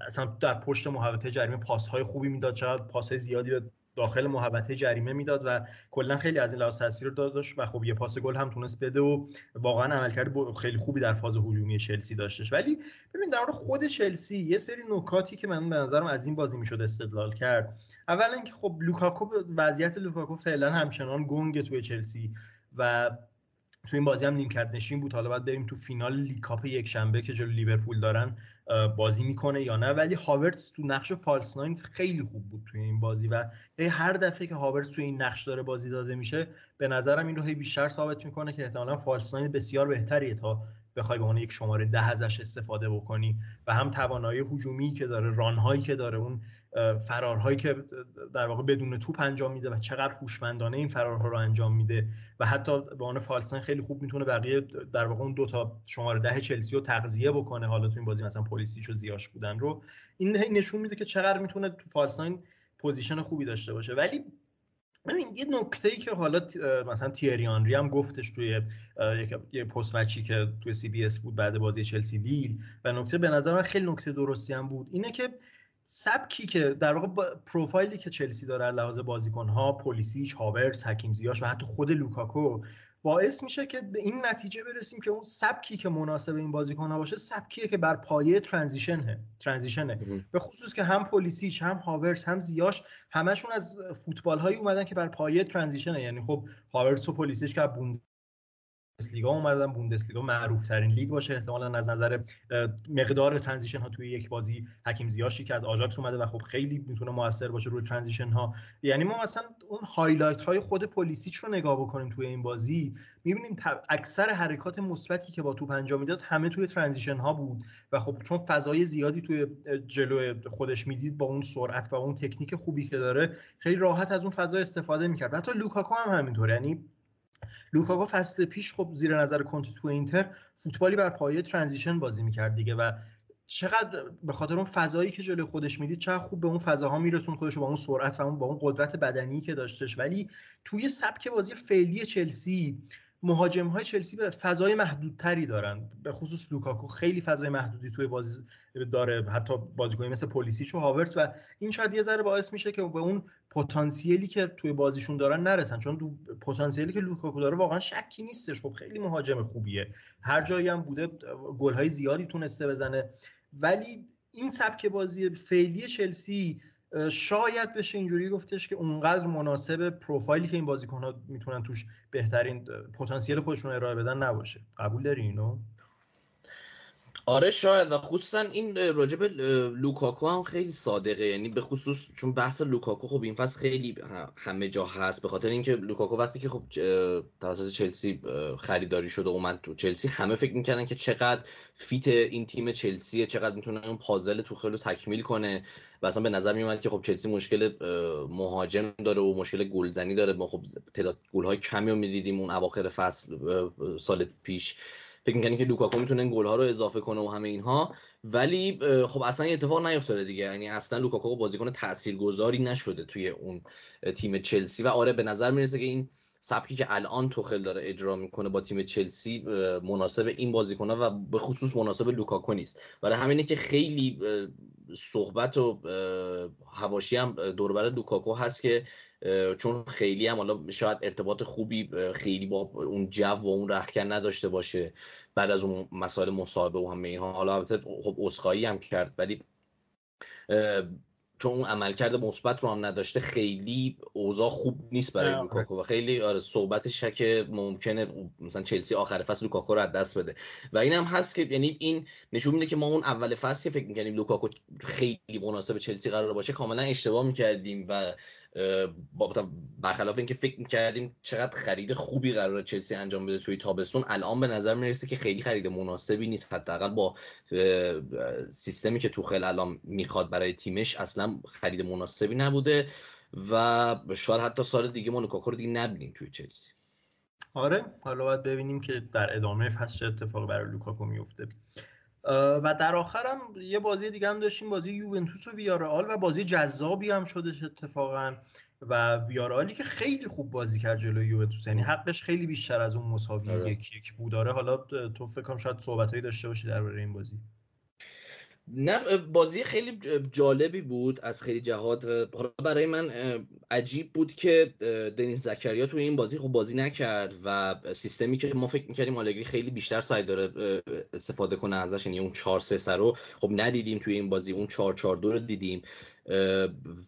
اصلا در پشت محوطه جریمه پاس های خوبی می‌داد چقدر پاس های زیادی به داخل محوطه جریمه می‌داد و کلا خیلی از این لحاظ تاثیر داشت و خب یه پاس گل هم تونست بده و واقعا عملکرد خیلی خوبی در فاز هجومی چلسی داشتش. ولی ببین در مورد خود چلسی یه سری نکاتی که من به نظرم از این بازی می‌شد استدلال کرد. اولا اینکه خب لوکاکو وضعیت لوکاکو فعلا همچنان گنگ توی چلسی و تو این بازی هم نیمکت نشین بود. حالا باید بریم تو فینال League Cup یک شنبه که جلو لیورپول دارن بازی می‌کنه یا نه. ولی هاورتس تو نقش فالس ناین خیلی خوب بود توی این بازی و هر دفعه که هاورتس توی این نقش داره بازی داده میشه به نظرم این رو هی بیشتر ثابت می‌کنه که احتمالا فالس ناین بسیار بهتریه تا بخوای به عنوان یک شماره ده ازش استفاده بکنی و هم توانایی هجومی که داره رانهایی که داره اون فرارهایی که در واقع بدون توپ انجام میده و چقدر هوشمندانه این فرارها رو انجام میده و حتی به عنوان فالسن خیلی خوب می‌تونه بقیه در واقع اون دو تا شماره ده چلسی رو تغذیه بکنه. حالا تو این بازی مثلا پلیسیچ و زیاش بودن رو. این نشون میده که چقدر می‌تونه تو false nine position خوبی داشته باشه. ولی ببین یه نکته ای که حالا مثلا تیری آنری هم گفتش توی یه post-match ی که توی CBS بود بعد بازی چلسی لیل. و نکته به نظر من خیلی نکته درستی هم بود. اینه که سبکی که در واقع پروفایلی که چلسی داره لحاظ بازیکن‌ها پلیسیچ هاورز حکیم زیاش و حتی خود لوکاکو باعث میشه که به این نتیجه برسیم که اون سبکی که مناسب این بازیکن باشه سبکیه که بر پایه transition ه transition ه. به خصوص که هم پلیسیچ هم هاورتز هم زیاش همشون از فوتبال هایی اومدن که بر پایه transition ه. یعنی خب هاورتز و پلیسیچ که بوند بوندسلیگا اومدن بوندسلیگا معروف ترین لیگ باشه احتمالا از نظر مقدار transition ها توی یک بازی حکیم زیاشی که از آژاکس اومده و خب خیلی می‌تونه موثر باشه روی transition ها یعنی ما مثلا اون highlight های خود پلیسیچ رو نگاه بکنیم توی این بازی می‌بینیم اکثر حرکات مثبتی که با توپ انجام می‌داد همه توی transition ها بود و خب چون فضای زیادی توی جلو خودش می‌دید با اون سرعت و اون تکنیک خوبی که داره خیلی راحت از اون فضا استفاده می‌کرد. حتی لوکاکو هم همینطور. یعنی لوکاکو فصل پیش خب زیر نظر کونته تو اینتر فوتبالی بر پایه transition بازی می‌کرد دیگه و چقدر به خاطر اون فضایی که جلوی خودش می‌دید چقدر خوب به اون فضاها میرسوند خودش با اون سرعت و با اون قدرت بدنی که داشتش. ولی توی سبک بازی فعلی چلسی مهاجم های چلسی یه فضای محدودتری دارن. به خصوص لوکاکو. خیلی فضای محدودی توی بازی داره. حتی بازیکنی مثل پلیسیچ و هاورتز و این شاید یه ذره باعث میشه که به اون پتانسیلی که توی بازیشون دارن نرسن. چون تو پتانسیلی که لوکاکو داره واقعا شکی نیستش. خب خیلی مهاجم خوبیه. هر جایی هم بوده گل زیادی تونسته بزنه. ولی این سبک بازی فعلی چلسی شاید بشه اینجوری گفتش که اونقدر مناسب پروفایلی که این بازیکن ها می‌تونن توش بهترین پتانسیل خودشون ارائه بدن نباشه. قبول داری اینو؟ آره شاید. و خصوصا این راجب لوکاکو هم خیلی صادقه. یعنی به خصوص چون بحث لوکاکو خب این فصل خیلی همه جا هست. به خاطر اینکه لوکاکو وقتی که خب توسط چلسی خریداری شده اومد تو چلسی همه فکر می‌کردن که چقدر fit این تیم چلسیه چقدر می‌تونه اون پازل تو خیلی تکمیل کنه. و اصلا به نظر میومد که خب چلسی مشکل مهاجم داره و مشکل گلزنی داره. ما خب تعداد گل‌های کمی رو می‌دیدیم اون اواخر فصل سال پیش. فکر می‌کنی که لوکاکو می‌تونه این رو اضافه کنه و همه اینها؟ ولی خب اصلا این اتفاق نیفتاده دیگه. یعنی اصلا لوکاکو بازیکن تاثیرگذاری نشده توی اون تیم چلسی. و آره به نظر می‌رسه که این سبکی که الان توخل داره اجرا می‌کنه با تیم چلسی مناسب این بازیکن‌ها و به خصوص مناسب لوکاکو نیست. برای همینه که خیلی صحبت و حواشی هم دور و بر لوکاکو هست که چون خیلی هم حالا شاید ارتباط خوبی خیلی با اون جو و اون رختکن نداشته باشه بعد از اون مسائل مصاحبه و همه اینها. حالا البته خب عذرخواهی هم کرد ولی چون اون عملکرد مثبت رو هم نداشته خیلی اوضاع خوب نیست برای لوکاکو و خیلی آره صحبت شد که ممکنه مثلا چلسی آخر فصل لوکاکو رو از دست بده. و این هم هست که یعنی این نشون میده که ما اون اول فصل فکر می‌کنیم لوکاکو خیلی مناسب چلسی قرار باشه کاملا اشتباه می‌کردیم و برخلاف اینکه فکر می‌کردیم چقدر خرید خوبی قرار چلسی انجام بده توی تابستون الان به نظر می‌رسه که خیلی خرید مناسبی نیست. حداقل با سیستمی که توخل الان می‌خواد برای تیمش اصلا خرید مناسبی نبوده و شاید حتی سال دیگه ما رو دیگه نبینیم توی چلسی. آره حالا باید ببینیم که در ادامه فصل چه اتفاقی برای لوکاکو میفته و در آخرم یه بازی دیگه هم داشتیم بازی یوونتوس و ویارال و بازی جذابی هم شدش اتفاقا. و ویارالی که خیلی خوب بازی کرد جلوی یوونتوس یعنی حقش خیلی بیشتر از اون مساوی آره. یک یک بود. داره حالا تو فکر کنم شاید صحبتایی داشته باشی درباره این بازی. نه بازی خیلی جالبی بود از خیلی جهات. برای من عجیب بود که دنیز زکریا توی این بازی خب بازی نکرد و سیستمی که ما فکر می‌کردیم آلگری خیلی بیشتر سعی داره استفاده کنه ازش یعنی اون 4 3 رو خب ندیدیم توی این بازی اون 4 4 2 رو دیدیم.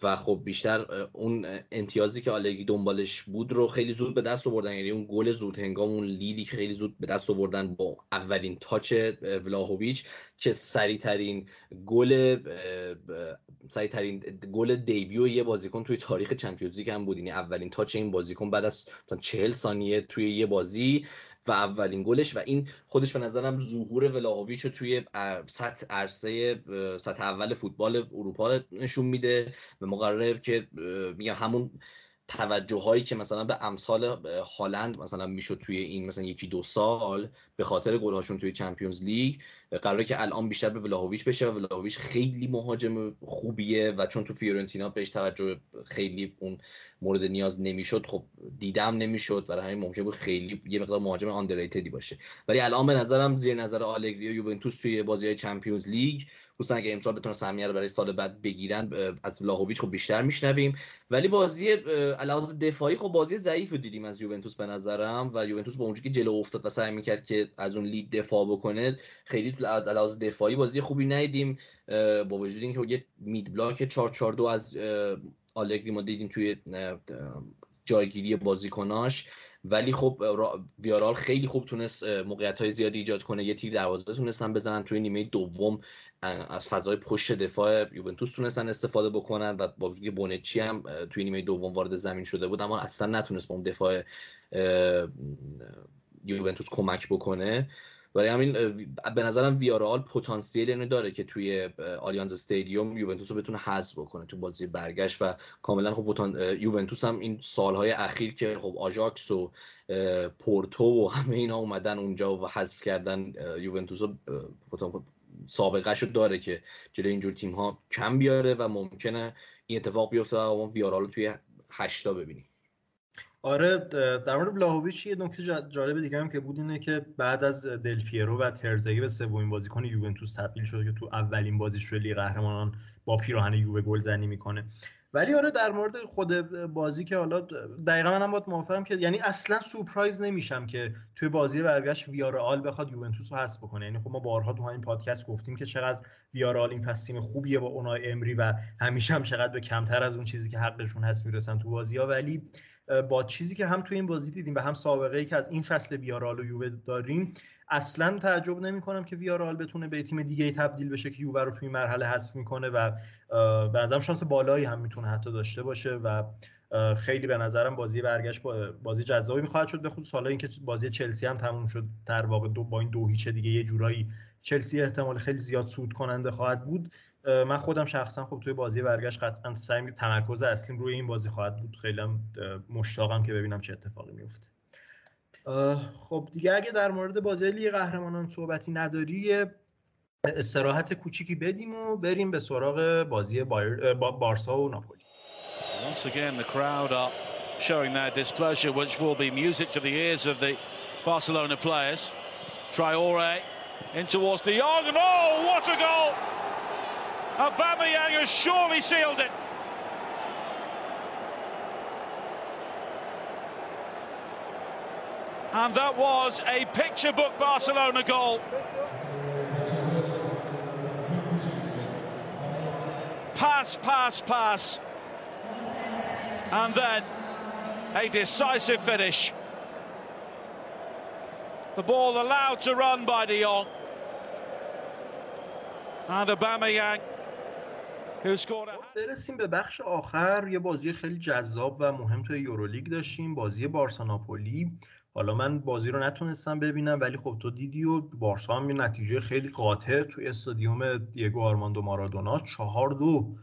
و خب بیشتر اون امتیازی که آلگی دنبالش بود رو خیلی زود به دست آوردن. یعنی اون گل زود هنگام اون لیدی خیلی زود به دست آوردن با اولین تاچ ولاهویچ که سریعترین گل سریعترین گل دیبیو یه بازیکن توی تاریخ چمپیونز لیگ هم بود. یعنی اولین تاچ این بازیکن بعد از مثلا 40 ثانیه توی یه بازی و اولین گلش. و این خودش به نظرم ظهور ولاهویچ رو توی سطح عرصه سطح اول فوتبال اروپا نشون میده. و مقرره که میگم همون توجه هایی که مثلا به امثال هالند مثلا می‌شد توی این مثلا یکی دو سال به خاطر گلهاشون توی Champions League قراره که الان بیشتر به ولاهویچ بشه و ولاهویچ خیلی مهاجم خوبیه و چون تو فیورنتینا بهش توجه خیلی اون مورد نیاز نمی‌شد خب دیدم نمی‌شد برای همین ممکن بود خیلی یه مقدار مهاجم underrated ی باشه. ولی الان به نظرم زیر نظر آلگری و یوونتوس توی بازی های Champions League خصوصا اگه امسال بتونن سهمیه رو برای سال بعد بگیرن از ولاهویچ خب بیشتر میشنویم. ولی بازی از لحاظ دفاعی خب بازی ضعیف دیدیم از یوونتوس به نظرم و یوونتوس با اونجوری که جلو افتاد و سعی می‌کرد که از اون lead دفاع بکنه خیلی علاوه دفاعی بازی خوبی ندیدیم. با وجود اینکه یه مید بلاک 4 4 2 از آلگری ما دیدیم توی جایگیری بازیکناش. ولی خب ویارال خیلی خوب تونست موقعیت های زیادی ایجاد کنه. یه تیر دروازه تونستن بزنن توی نیمه دوم از فضای پشت دفاع یوونتوس تونستن استفاده بکنن و با وجود بونچی هم توی نیمه دوم وارد زمین شده بود. اما اصلا نتونست با اون دفاع یوونتوس کمک بکنه. برای همین به نظرم ویارال پتانسیل اینو داره که توی آلیانز استادیوم یوونتوس رو بتونه حذف بکنه تو بازی برگشت و کاملا خب یوونتوس هم این سالهای اخیر که خب آژاکس و پورتو و همه اینا اومدن اونجا و حذف کردن یوونتوس سابقه شد داره که جلوی اینجور تیم ها کم بیاره و ممکنه این اتفاق بیفته و ما ویارال رو توی هشتا ببینیم. آره در مورد ولاهویچ یه نکته جالب دیگه هم که بود اینه که بعد از دلپیرو و ترزگی به سومین بازیکن یوونتوس تبدیل شده که تو اولین بازیش رو لیگ قهرمانان با پیراهن یووه گل زنی می‌کنه. ولی آره در مورد خود بازی که حالا دقیقا منم باید موافقم که یعنی اصلا سورپرایز نمیشم که توی بازی برگشت ویارال بخواد یوونتوس رو حذف بکنه. یعنی خب ما بارها تو همین پادکست گفتیم که چقدر ویارال این فصل تیم خوبیه با اونای امری و همیشه هم چقدر به کمتر از اون چیزی که حقشون هست می‌رسن تو بازی ها ولی با چیزی که هم توی این بازی دیدیم و هم سابقه ای که از این فصل ویارال و یووه داریم اصلا تعجب نمی کنم که ویارال بتونه به تیم دیگه ای تبدیل بشه که یووه رو توی این مرحله حذف می‌کنه و به نظرم شانس بالایی هم می‌تونه حتی داشته باشه و خیلی به نظرم بازی برگشت بازی جذابی می‌خواهد شد به خصوص حالا اینکه بازی چلسی هم تموم شد در واقع دو با این دو هیچ دیگه یه جورایی چلسی احتمال خیلی زیاد سود کننده خواهد بود. من خودم شخصا خب توی بازی برگشت قطعا سعی تمرکز اصلیم روی این بازی خواهد بود خیلی مشتاقم که ببینم چه اتفاقی میفته خب دیگه اگه در مورد بازی لیگ قهرمانان صحبتی نداری استراحت کوچیکی بدیم و بریم به سراغ بازی بایر بارسا و ناپولی Once again the crowd are showing their displeasure which will be music to the ears of the Barcelona players. Traore in towards De Jong and oh what a goal! Aubameyang has surely sealed it. And that was a picture book Barcelona goal. Pass, pass, pass. And then a decisive finish. The ball allowed to run by De Jong. And Aubameyang برسیم به بخش آخر. یه بازی خیلی جذاب و مهم توی یورولیگ داشتیم بازی بارسا ناپولی حالا من بازی رو نتونستم ببینم ولی خب تو دیدی و بارسا هم یه نتیجه خیلی قاطع توی استادیوم دیگو آرماندو مارادونا. چهار دو.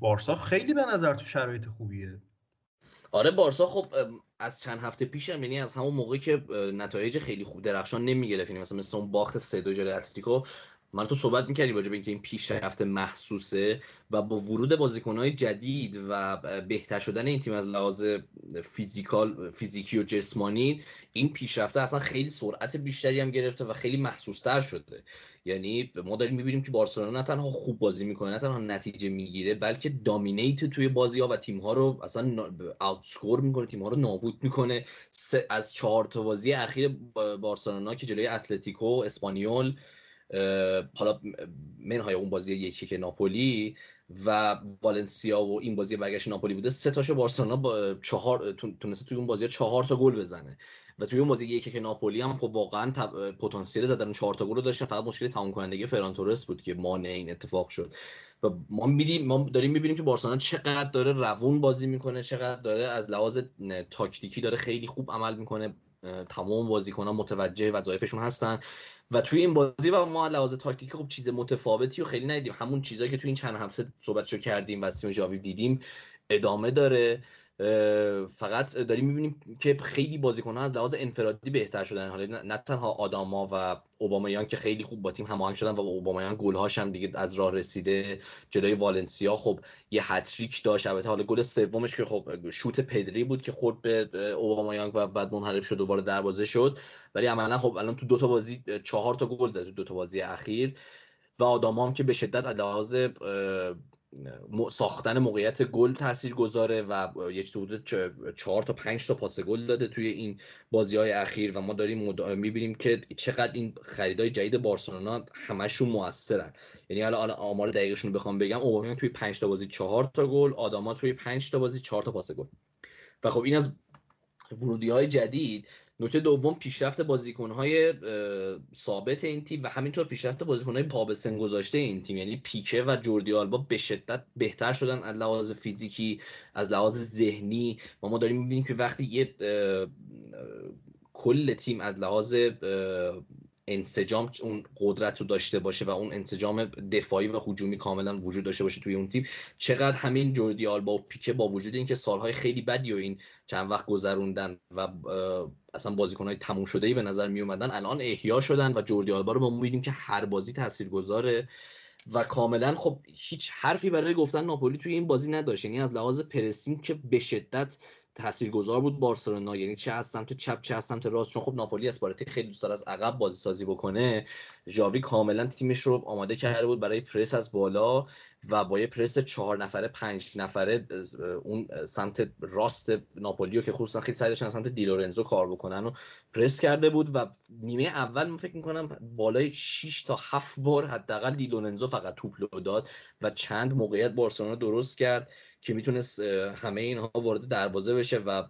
بارسا خیلی به نظر تو شرایط خوبیه. آره بارسا خب از چند هفته پیش هم یعنی از همون موقعی که نتایج خیلی خوب درخشان نمی‌گرفت یعنی مثلا مثل اون باخت سه دو جلوی اتلتیکو من تو صحبت می‌کردی راجع به اینکه این پیشرفت محسوسه و با ورود بازیکنهای جدید و بهتر شدن این تیم از لحاظ فیزیکال فیزیکی و جسمانی این پیشرفته اصلا خیلی سرعت بیشتری هم گرفته و خیلی محسوستر شده. یعنی ما داریم می‌بینیم که بارسلونا نه تنها خوب بازی می‌کنه نه تنها نتیجه می‌گیره بلکه دامینیت توی بازی ها و تیم ها رو اصلا اوتسکور می‌کنه تیم ها رو نابود می‌کنه. از چهار تا بازی اخیر بارسلونا که جلوی اتلتیکو اسپانیول حالا منهای اون بازی یکی که ناپولی و والنسیا و این بازی برگشت ناپولی بوده سه تاشو بارسلونا با چهار تونسته توی اون بازی چهار تا گل بزنه و توی اون بازی یکی که ناپولی هم خب واقعا پتانسیل زدن چهار تا گل رو داشتن فقط مشکل تمام کنندگی فران تورس بود که مانع این اتفاق شد. و ما میدیم ما داریم می‌بینیم که بارسلونا چقدر داره روون بازی می‌کنه چقدر داره از لحاظ تاکتیکی داره خیلی خوب عمل می‌کنه. تمام بازیکنان متوجه وظایفشون هستن. و توی این بازی و ما لحاظ تاکتیکی خب چیز متفاوتی و خیلی ندیدیم. همون چیزایی که توی این چند هفته صحبتشو کردیم و تیم جاوی دیدیم ادامه داره. فقط داریم می‌بینیم که خیلی بازیکن‌ها از لحاظ انفرادی بهتر شدن. حالا نه تنها آداما و اوبامایان که خیلی خوب با تیم هماهنگ شدن و اوبامایان گل‌هاش هم دیگه از راه رسیده. جلوی والنسیا خب یه هتریک داشت. البته حالا گل سومش که خب شوت پدری بود که خورد به اوبامایان و بعد منحرف شد دوباره دروازه شد. ولی عملا خب الان تو دو تا بازی چهار تا گل زد تو دو تا بازی اخیر. و آداما هم که به شدت از لحاظ ساختن موقعیت گل تاثیر گذاره و یک حدود چهار تا پنج تا پاس گل داده توی این بازی های اخیر و ما داریم مد... می‌بینیم که چقدر این خریدای جدید بارسلونا همشون موثرن. یعنی حالا آمار دقیقشون رو بخوام بگم اوبامیان توی پنج تا بازی چهار تا گل آداما توی پنج تا بازی چهار تا پاس گل. و خب این از ورودی های جدید نکته دوم پیشرفت بازیکنهای ثابت این تیم و همینطور پیشرفت بازیکنهای پا به سن گذاشته این تیم. یعنی پیکه و جوردی آلبا به شدت بهتر شدن از لحاظ فیزیکی از لحاظ ذهنی. و ما داریم می‌بینیم که وقتی یه کل تیم از لحاظ انسجام اون قدرت رو داشته باشه و اون انسجام دفاعی و هجومی کاملا وجود داشته باشه توی اون تیم. چقدر همین جوردی آلبا و پیکه با وجود اینکه سالهای خیلی بدی و این چند وقت گذروندن و اصلا بازیکنهای تموم شده به نظر می اومدن الان احیا شدن و جوردی آلبا رو ما می‌بینیم که هر بازی تاثیرگذاره. و کاملا خب هیچ حرفی برای گفتن ناپولی توی این بازی نداشت. یعنی از لحاظ پرسینگ که به شدت تاثیرگذار بود بارسلونا. یعنی چه از سمت چپ چه از سمت راست. چون خب ناپولی اسپارتی خیلی دوست داره از عقب بازی سازی بکنه. ژاوی کاملا تیمش رو آماده کرده بود برای پرس از بالا و با یه پرس چهار نفره پنج نفره اون سمت راست ناپولیو که خصوصا خیلی سعی داشتن سمت دیلورنزو کار بکنن و پرس کرده بود و نیمه اول من فکر می‌کنم بالای 6 تا 7 بار حداقل دیلورنزو فقط توپ داد و چند موقعیت بارسلونا درست کرد. که می‌تونست همه اینها وارد دروازه بشه و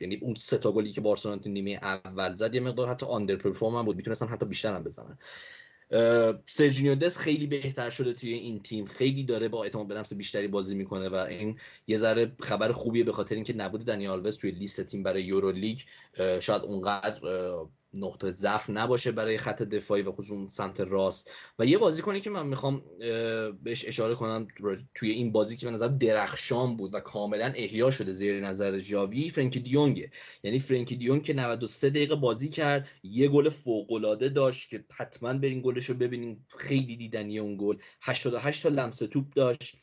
یعنی اون سه تا گلی که بارسلونا تو نیمه اول زد یه مقدار حتی آندر پرفورم هم بود. می‌تونستن حتی بیشتر هم بزنن. سرجینیو دس خیلی بهتر شده توی این تیم. خیلی داره با اعتماد به نفس بیشتری بازی می‌کنه و این یه ذره خبر خوبیه به خاطر اینکه نبود دنیال آلوز توی لیست تیم برای یورو لیگ شاید اونقدر نقطه ضعف نباشه برای خط دفاعی و خصوص سمت راست. و یه بازیکنی که من می‌خوام بهش اشاره کنم توی این بازی که به نظر درخشان بود و کاملا احیا شده زیر نظر جاوی فرانکی دیونگه. یعنی فرانکی دیونگ که 93 دقیقه بازی کرد یه گل فوق العاده داشت که حتما برین گلش رو ببینین. خیلی دیدنی اون گل. 88 تا لمس توپ داشت.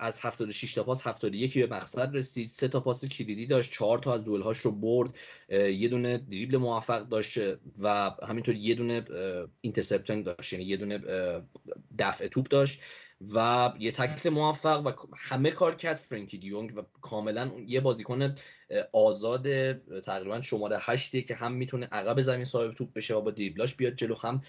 از 76 تا پاس 71 به مقصد رسید. سه تا پاس کلیدی داشت چهار تا از دوئل‌هاش رو برد. یه دونه دریبل موفق داشت و همینطور یه دونه interception داشت یعنی یه دونه دفع توپ داشت و یه تکل موفق و همه کار کرد. فرانکی دی یونگ و کاملا یه بازیکن آزاد تقریبا شماره هشتی که هم می‌تونه عقب زمین صاحب توپ بشه و با دریبلاش بیاد جلو هم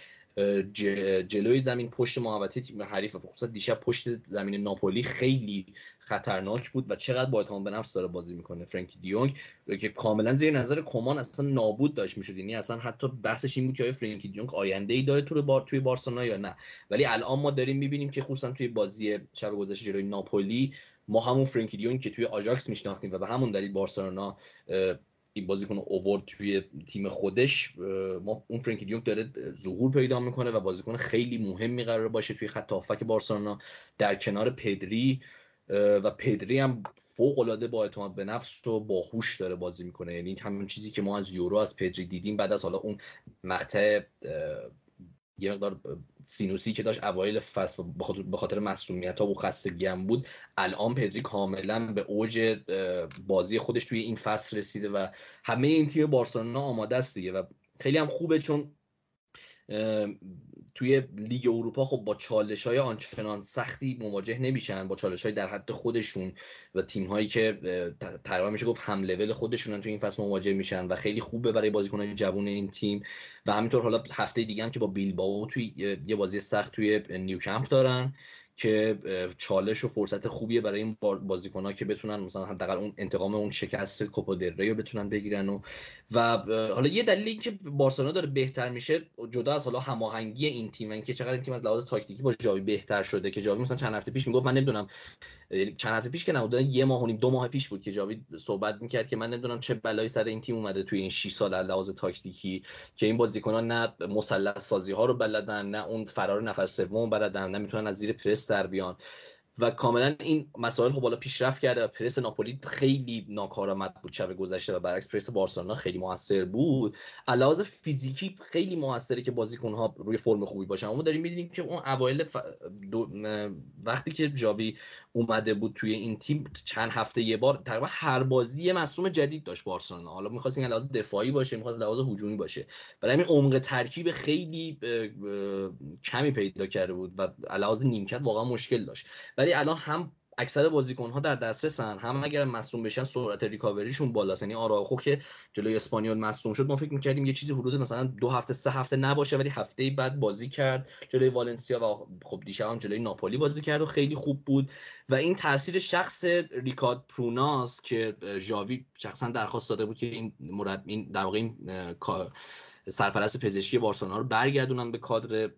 جلوی زمین پشت محوطه تیم حریف و خصوصا دیشب پشت زمین ناپولی خیلی خطرناک بود و چقدر با اعتماد به نفس داره بازی می‌کنه فرانکی دیونگ که کاملا زیر نظر کمان اصلا نابود داشت می‌شد. یعنی اصلا حتی بحثش این بود که آیا فرانکی دیونگ آینده ای داره تو بار توی بارسلونا یا نه. ولی الان ما داریم می‌بینیم که خصوصا توی بازی شب گذشته جلوی ناپولی ما همون فرانکی دیونگ که توی آژاکس میشناختیم و به همون دلیل بارسلونا این بازیکن اوورد توی تیم خودش ما اون فرانکی دیونگ داره ظهور پیدا می‌کنه و بازیکن خیلی مهمی قرار باشه توی خط هافک بارسلونا. در کنار پدری و پدری هم فوق العاده با اعتماد به نفس و باهوش داره بازی می‌کنه. یعنی همون چیزی که ما از یورو از پدری دیدیم بعد از حالا اون مقطع یه مقدار سینوسی که داشت اوایل فصل به خاطر مسئولیت ها و خستگی بود الان پدری کاملا به اوج بازی خودش توی این فصل رسیده و همه این تیم بارسلونا آماده است دیگه و خیلی هم خوبه چون توی لیگ اروپا خب با چالش های آنچنان سختی مواجه نمیشن با چالش های در حد خودشون و تیم هایی که تقریبا میشه گفت هم لول خودشون توی این فصل مواجه میشن و خیلی خوبه برای بازیکنان جوون این تیم و همینطور حالا هفته دیگه هم که با بیلباو توی یه بازی سخت توی نیوکمپ دارن که چالش و فرصت خوبیه برای این ها که بتونن مثلا حداقل اون انتقام اون شکست کوپا دل رو بتونن بگیرن و و حالا یه دلیلی که بارسلونا داره بهتر میشه جدا از حالا هماهنگی این تیم که چقدر این تیم از لحاظ تاکتیکی با جاوی بهتر شده که جاوی مثلا چند هفته پیش می‌گفت من نمی‌دونم چند هفته پیش که نبود یه ماه و نیم دو ماه پیش بود که جاوید صحبت می‌کرد که من نمی‌دونم چه بلایی سر این تیم اومده توی این 6 سال از لحاظ تاکتیکی که این بازیکنان نه مثلث سازی ها رو بلدن نه اون فرار نفر سوم بلدن نه می‌تونن از زیر پرس در بیان و کاملا این مسائل خب بالا پیشرفت کرده و پرس ناپولی خیلی ناکارآمد بود شب گذشته و برعکس پرس بارسلونا خیلی موثر بود. علاوه فیزیکی خیلی موثره که بازیکن ها روی فرم خوبی باشن. ما داریم می‌دونیم که اون اوایل ف... وقتی که جاوی اومده بود توی این تیم چند هفته یه بار تقریبا هر بازی یه مصوم جدید داشت بارسلونا. حالا می‌خواست این لحاظ دفاعی باشه می‌خواست لحاظ هجومی باشه. برای همین عمق ترکیب خیلی کمی پیدا کرده بود و لحاظ نیمکت واقعا مشکل داشت. الان هم اکثر بازیکن ها در دسترسن هم اگر مصدوم بشن سرعت ریکاوریشون بالاست. یعنی آراخو که جلوی اسپانیول مصدوم شد ما فکر می‌کردیم یه چیزی حدود مثلا دو هفته سه هفته نباشه ولی هفته بعد بازی کرد. جلوی والنسیا و خب دیشب هم جلوی ناپولی بازی کرد و خیلی خوب بود. و این تاثیر شخص ریکارد پروناس که ژاوی شخصا درخواست داده بود که این مرد این در واقع این سرپرست پزشکی بارسلونا رو برگردونن به کادر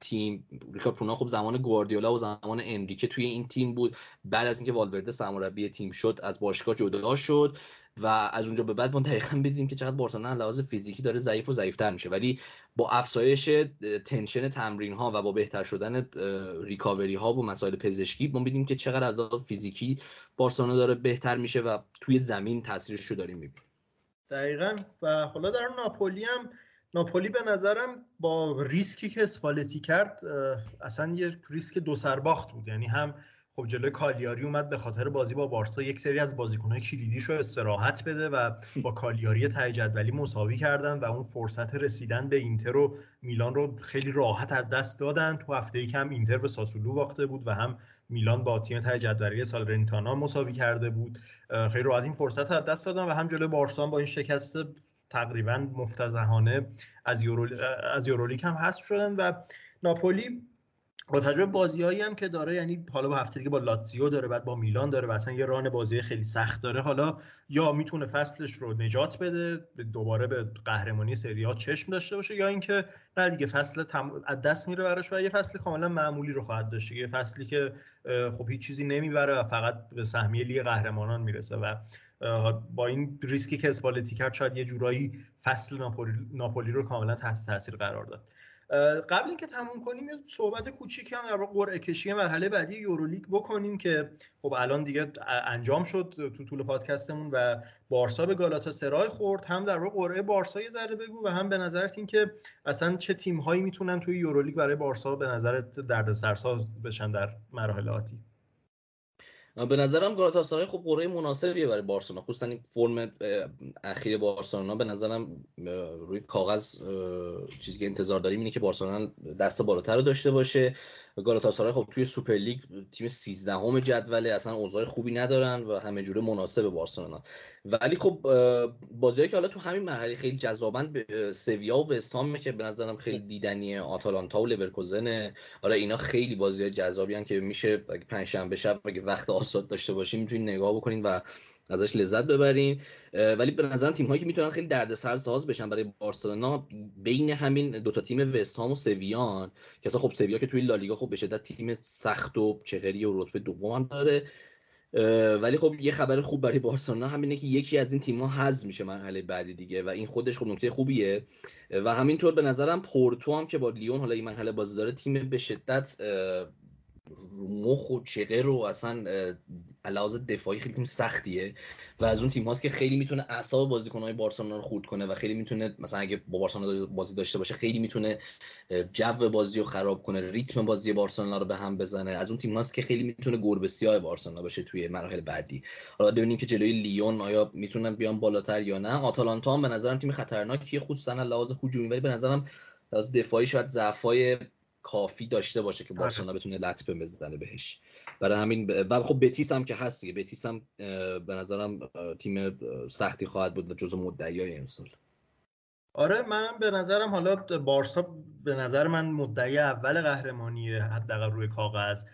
تیم. ریکا پرونا خب زمان گواردیولا و زمان انریکه توی این تیم بود. بعد از اینکه والورده سرمربی تیم شد از باشگاه جدا شد و از اونجا به بعد ما دقیقا بدیدیم که چقدر بارسلونا لحاظ فیزیکی داره ضعیف و ضعیفتر میشه. ولی با افزایش تنشن تمرین ها و با بهتر شدن ریکاوری ها و مسائل پزشکی ما می‌بینیم که چقدر از فیزیکی بارسلونا داره بهتر میشه و توی زمین تاثیرش رو داریم می‌بینیم. دقیقا. و حالا در ناپولی هم ناپولی به نظرم با ریسکی که اسپالتی کرد اصلا یه ریسک دو سرباخت بود. یعنی هم خب جلوی کالیاری اومد به خاطر بازی با بارسا یک سری از بازیکنهای کلیدیش رو استراحت بده و با کالیاری ته جدولی مساوی کردن و اون فرصت رسیدن به اینتر و میلان رو خیلی راحت از دست دادن. تو هفته ای هم اینتر به ساسولو باخته بود و هم میلان با تیم ته جدولی سالرنیتانا مساوی کرده بود. خیلی راحت این فرصت از دست دادن و هم جلوی بارسا با این شکست تقریبا مفتزهانه از یورو از یورولیک هم حذف شدن و ناپولی با تجربه بازیایی هم که داره یعنی حالا با هفته دیگه با لاتزیو داره بعد با میلان داره و اصلا یه ران بازی خیلی سخت داره حالا یا می‌تونه فصلش رو نجات بده دوباره به قهرمانی سری ها چشم داشته باشه یا اینکه نه دیگه فصل تم... از دست میره براش و یه فصل کاملا معمولی رو خواهد داشت یه فصلی که خب هیچ چیزی نمی‌بره و فقط به سهمیه لیگ قهرمانان می‌رسه و با این ریسکی که اسپالتی کرد شاید یه جورایی فصل ناپولی, ناپولی رو کاملا تحت تاثیر قرار داد. قبل اینکه تموم کنیم یه صحبت کوچیکی هم در قرعه کشی مرحله بعدی یورولیگ بکنیم که خب الان دیگه انجام شد تو طول پادکستمون و بارسا به گالاتا سرای خورد. هم در قرعه بارسا یه ذره بگو و هم به نظرت این که اصلا چه تیم هایی می‌تونن توی یورولیگ برای بارسا به نظرت دردسرساز بشن در مراحل آتی؟ به نظرم گالاتاسارای خب قرعه مناسبیه برای بارسلونا خصوصا این فرم اخیر بارسلونا. به نظرم روی کاغذ چیزی که انتظار داریم اینه که بارسلونا دست بالاتر رو داشته باشه. گالاتاسارای خب توی سوپر لیگ تیم 13 هم جدوله اصلا اوضاع خوبی ندارن و همه جوره مناسب بارسلونا. ولی خب بازیایی که حالا تو همین مرحله خیلی جذابن سویا و وستهام که به نظرم خیلی دیدنیه. آتالانتا و لورکوزن آره اینا خیلی بازی جذابی که میشه اگه پنجشنبه شب اگه وقت آساد داشته باشین می‌تونین نگاه بکنین و ازش لذت ببرین ولی به نظرم تیم هایی که می‌تونن خیلی دردسر ساز بشن برای بارسلونا بین همین دوتا تیم وستهام و سویان که اصلا خب سویا که توی لالیگا خب به شدت تیم سخت و چهری و رتبه دوم داره. ولی خب یه خبر خوب برای بارسلونا همینه که یکی از این تیم‌ها حذف میشه مرحله بعدی دیگه و این خودش خب نکته خوبیه. و همینطور به نظرم پورتو هم که با لیون حالا این مرحله بازی داره تیم به شدت مخ و چقه رو اصلا علاوه دفاعی خیلی تیم سختیه و از اون تیم هاست که خیلی می‌تونه اعصاب بازیکنهای بارسلونا رو خورد کنه و خیلی می‌تونه مثلا اگه با بارسلونا بازی داشته باشه خیلی می‌تونه جو بازی رو خراب کنه ریتم بازی بارسلونا رو به هم بزنه. از اون تیم هاست که خیلی می‌تونه گربه سیاه بارسلونا باشه توی مراحل بعدی. حالا ببینیم که جلوی لیون آیا می‌تونن بیان بالاتر یا نه. آتالانتا هم به نظرم تیم خطرناکیه. خصوصا لحاظ هجومی ولی به نظرم لحاظ دفاعی شاید ضعفای کافی داشته باشه که آره. بارسلونا بتونه لطمه بزنه بهش. برای همین و خب بتیس هم که هست دیگه. بتیس هم به نظرم تیم سختی خواهد بود و جزو مدعیای امسال. آره منم به نظرم حالا بارسا به نظر من مدعی اول قهرمانی حداقل روی کاغذ.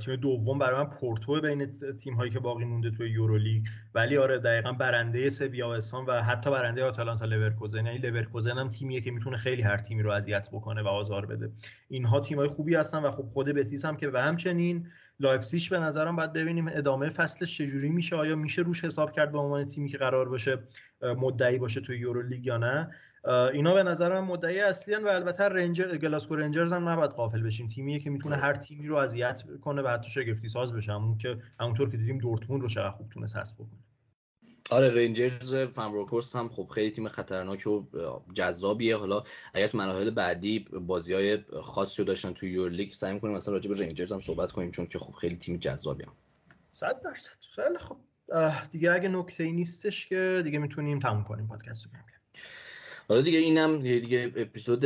تیم دوم برای من پورتو بین تیم هایی که باقی مونده توی یورولیگ. ولی آره دقیقا برنده سویا و و حتی برنده آتالانتا لورکوزن. یعنی لورکوزن هم تیمیه که می‌تونه خیلی هر تیمی رو اذیت بکنه و آزار بده. اینها تیم های خوبی هستن و خب خود بتیس هم که و همچنین لایپزیگ به نظرم باید ببینیم ادامه فصلش چجوری میشه آیا میشه روش حساب کرد به عنوان تیمی که قرار باشه مدعی باشه توی یورولیگ یا نه. اینا به نظر من مدعی اصلی و البته رنجر گلاسکو رنجرز هم نباید غافل بشیم. تیمیه که می‌تونه هر تیمی رو اذیت کنه و حتی شگفتی ساز بشه. همون که همونطور که دیدیم دورتموند رو چقدر خوب تونست حذف بکنه. آره رنجرز فن‌برونکهورست هم خب خیلی تیم خطرناک و جذابیه. حالا اگر تو مراحل بعدی بازی های خاصی رو داشتن تو یورلیگ سعی می‌کنیم مثلا راجع به رنجرز هم صحبت کنیم چون که خب خیلی تیم جذابی هم. 100 درصد. خیلی خب دیگه اگه نکته ای نیستش که دیگه می‌تونیم تموم کنیم پادکست رو حالا دیگه اینم دیگه اپیزود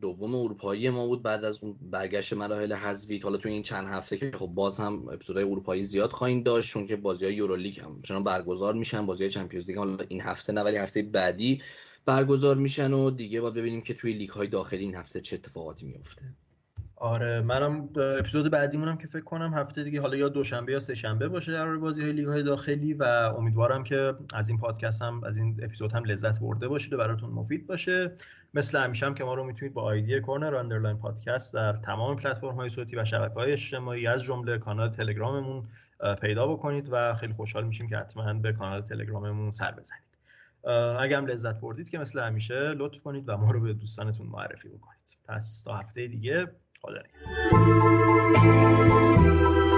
دوم اروپایی ما بود بعد از اون برگشت مراحل حذفی حالا تو این چند هفته که خب باز هم اپیزودهای اروپایی زیاد خواهیم داشت چون که بازی های یورولیگ هم چون برگزار میشن بازی های چمپیونز لیگ حالا این هفته نه ولی هفته بعدی برگزار میشن و دیگه باید ببینیم که توی لیگ های داخلی این هفته چه اتفاقاتی میفته آره منم اپیزود بعدیمونم که فکر کنم هفته دیگه حالا یا دوشنبه یا سه شنبه باشه در بازی های لیگ های داخلی و امیدوارم که از این پادکست هم از این اپیزود هم لذت برده باشید و براتون مفید باشه. مثل همیشه هم که ما رو می‌تونید با ID Corner underline Podcast در تمام پلتفرم های صوتی و شبکه های اجتماعی از جمله کانال تلگراممون پیدا بکنید و خیلی خوشحال میشیم که حتما به کانال تلگراممون سر بزنید. اگه هم لذت بردید که مثل همیشه لطف کنید و ما رو به دوستانتون معرفی بکنید. پس تا هفته دیگه. خدا نگهدار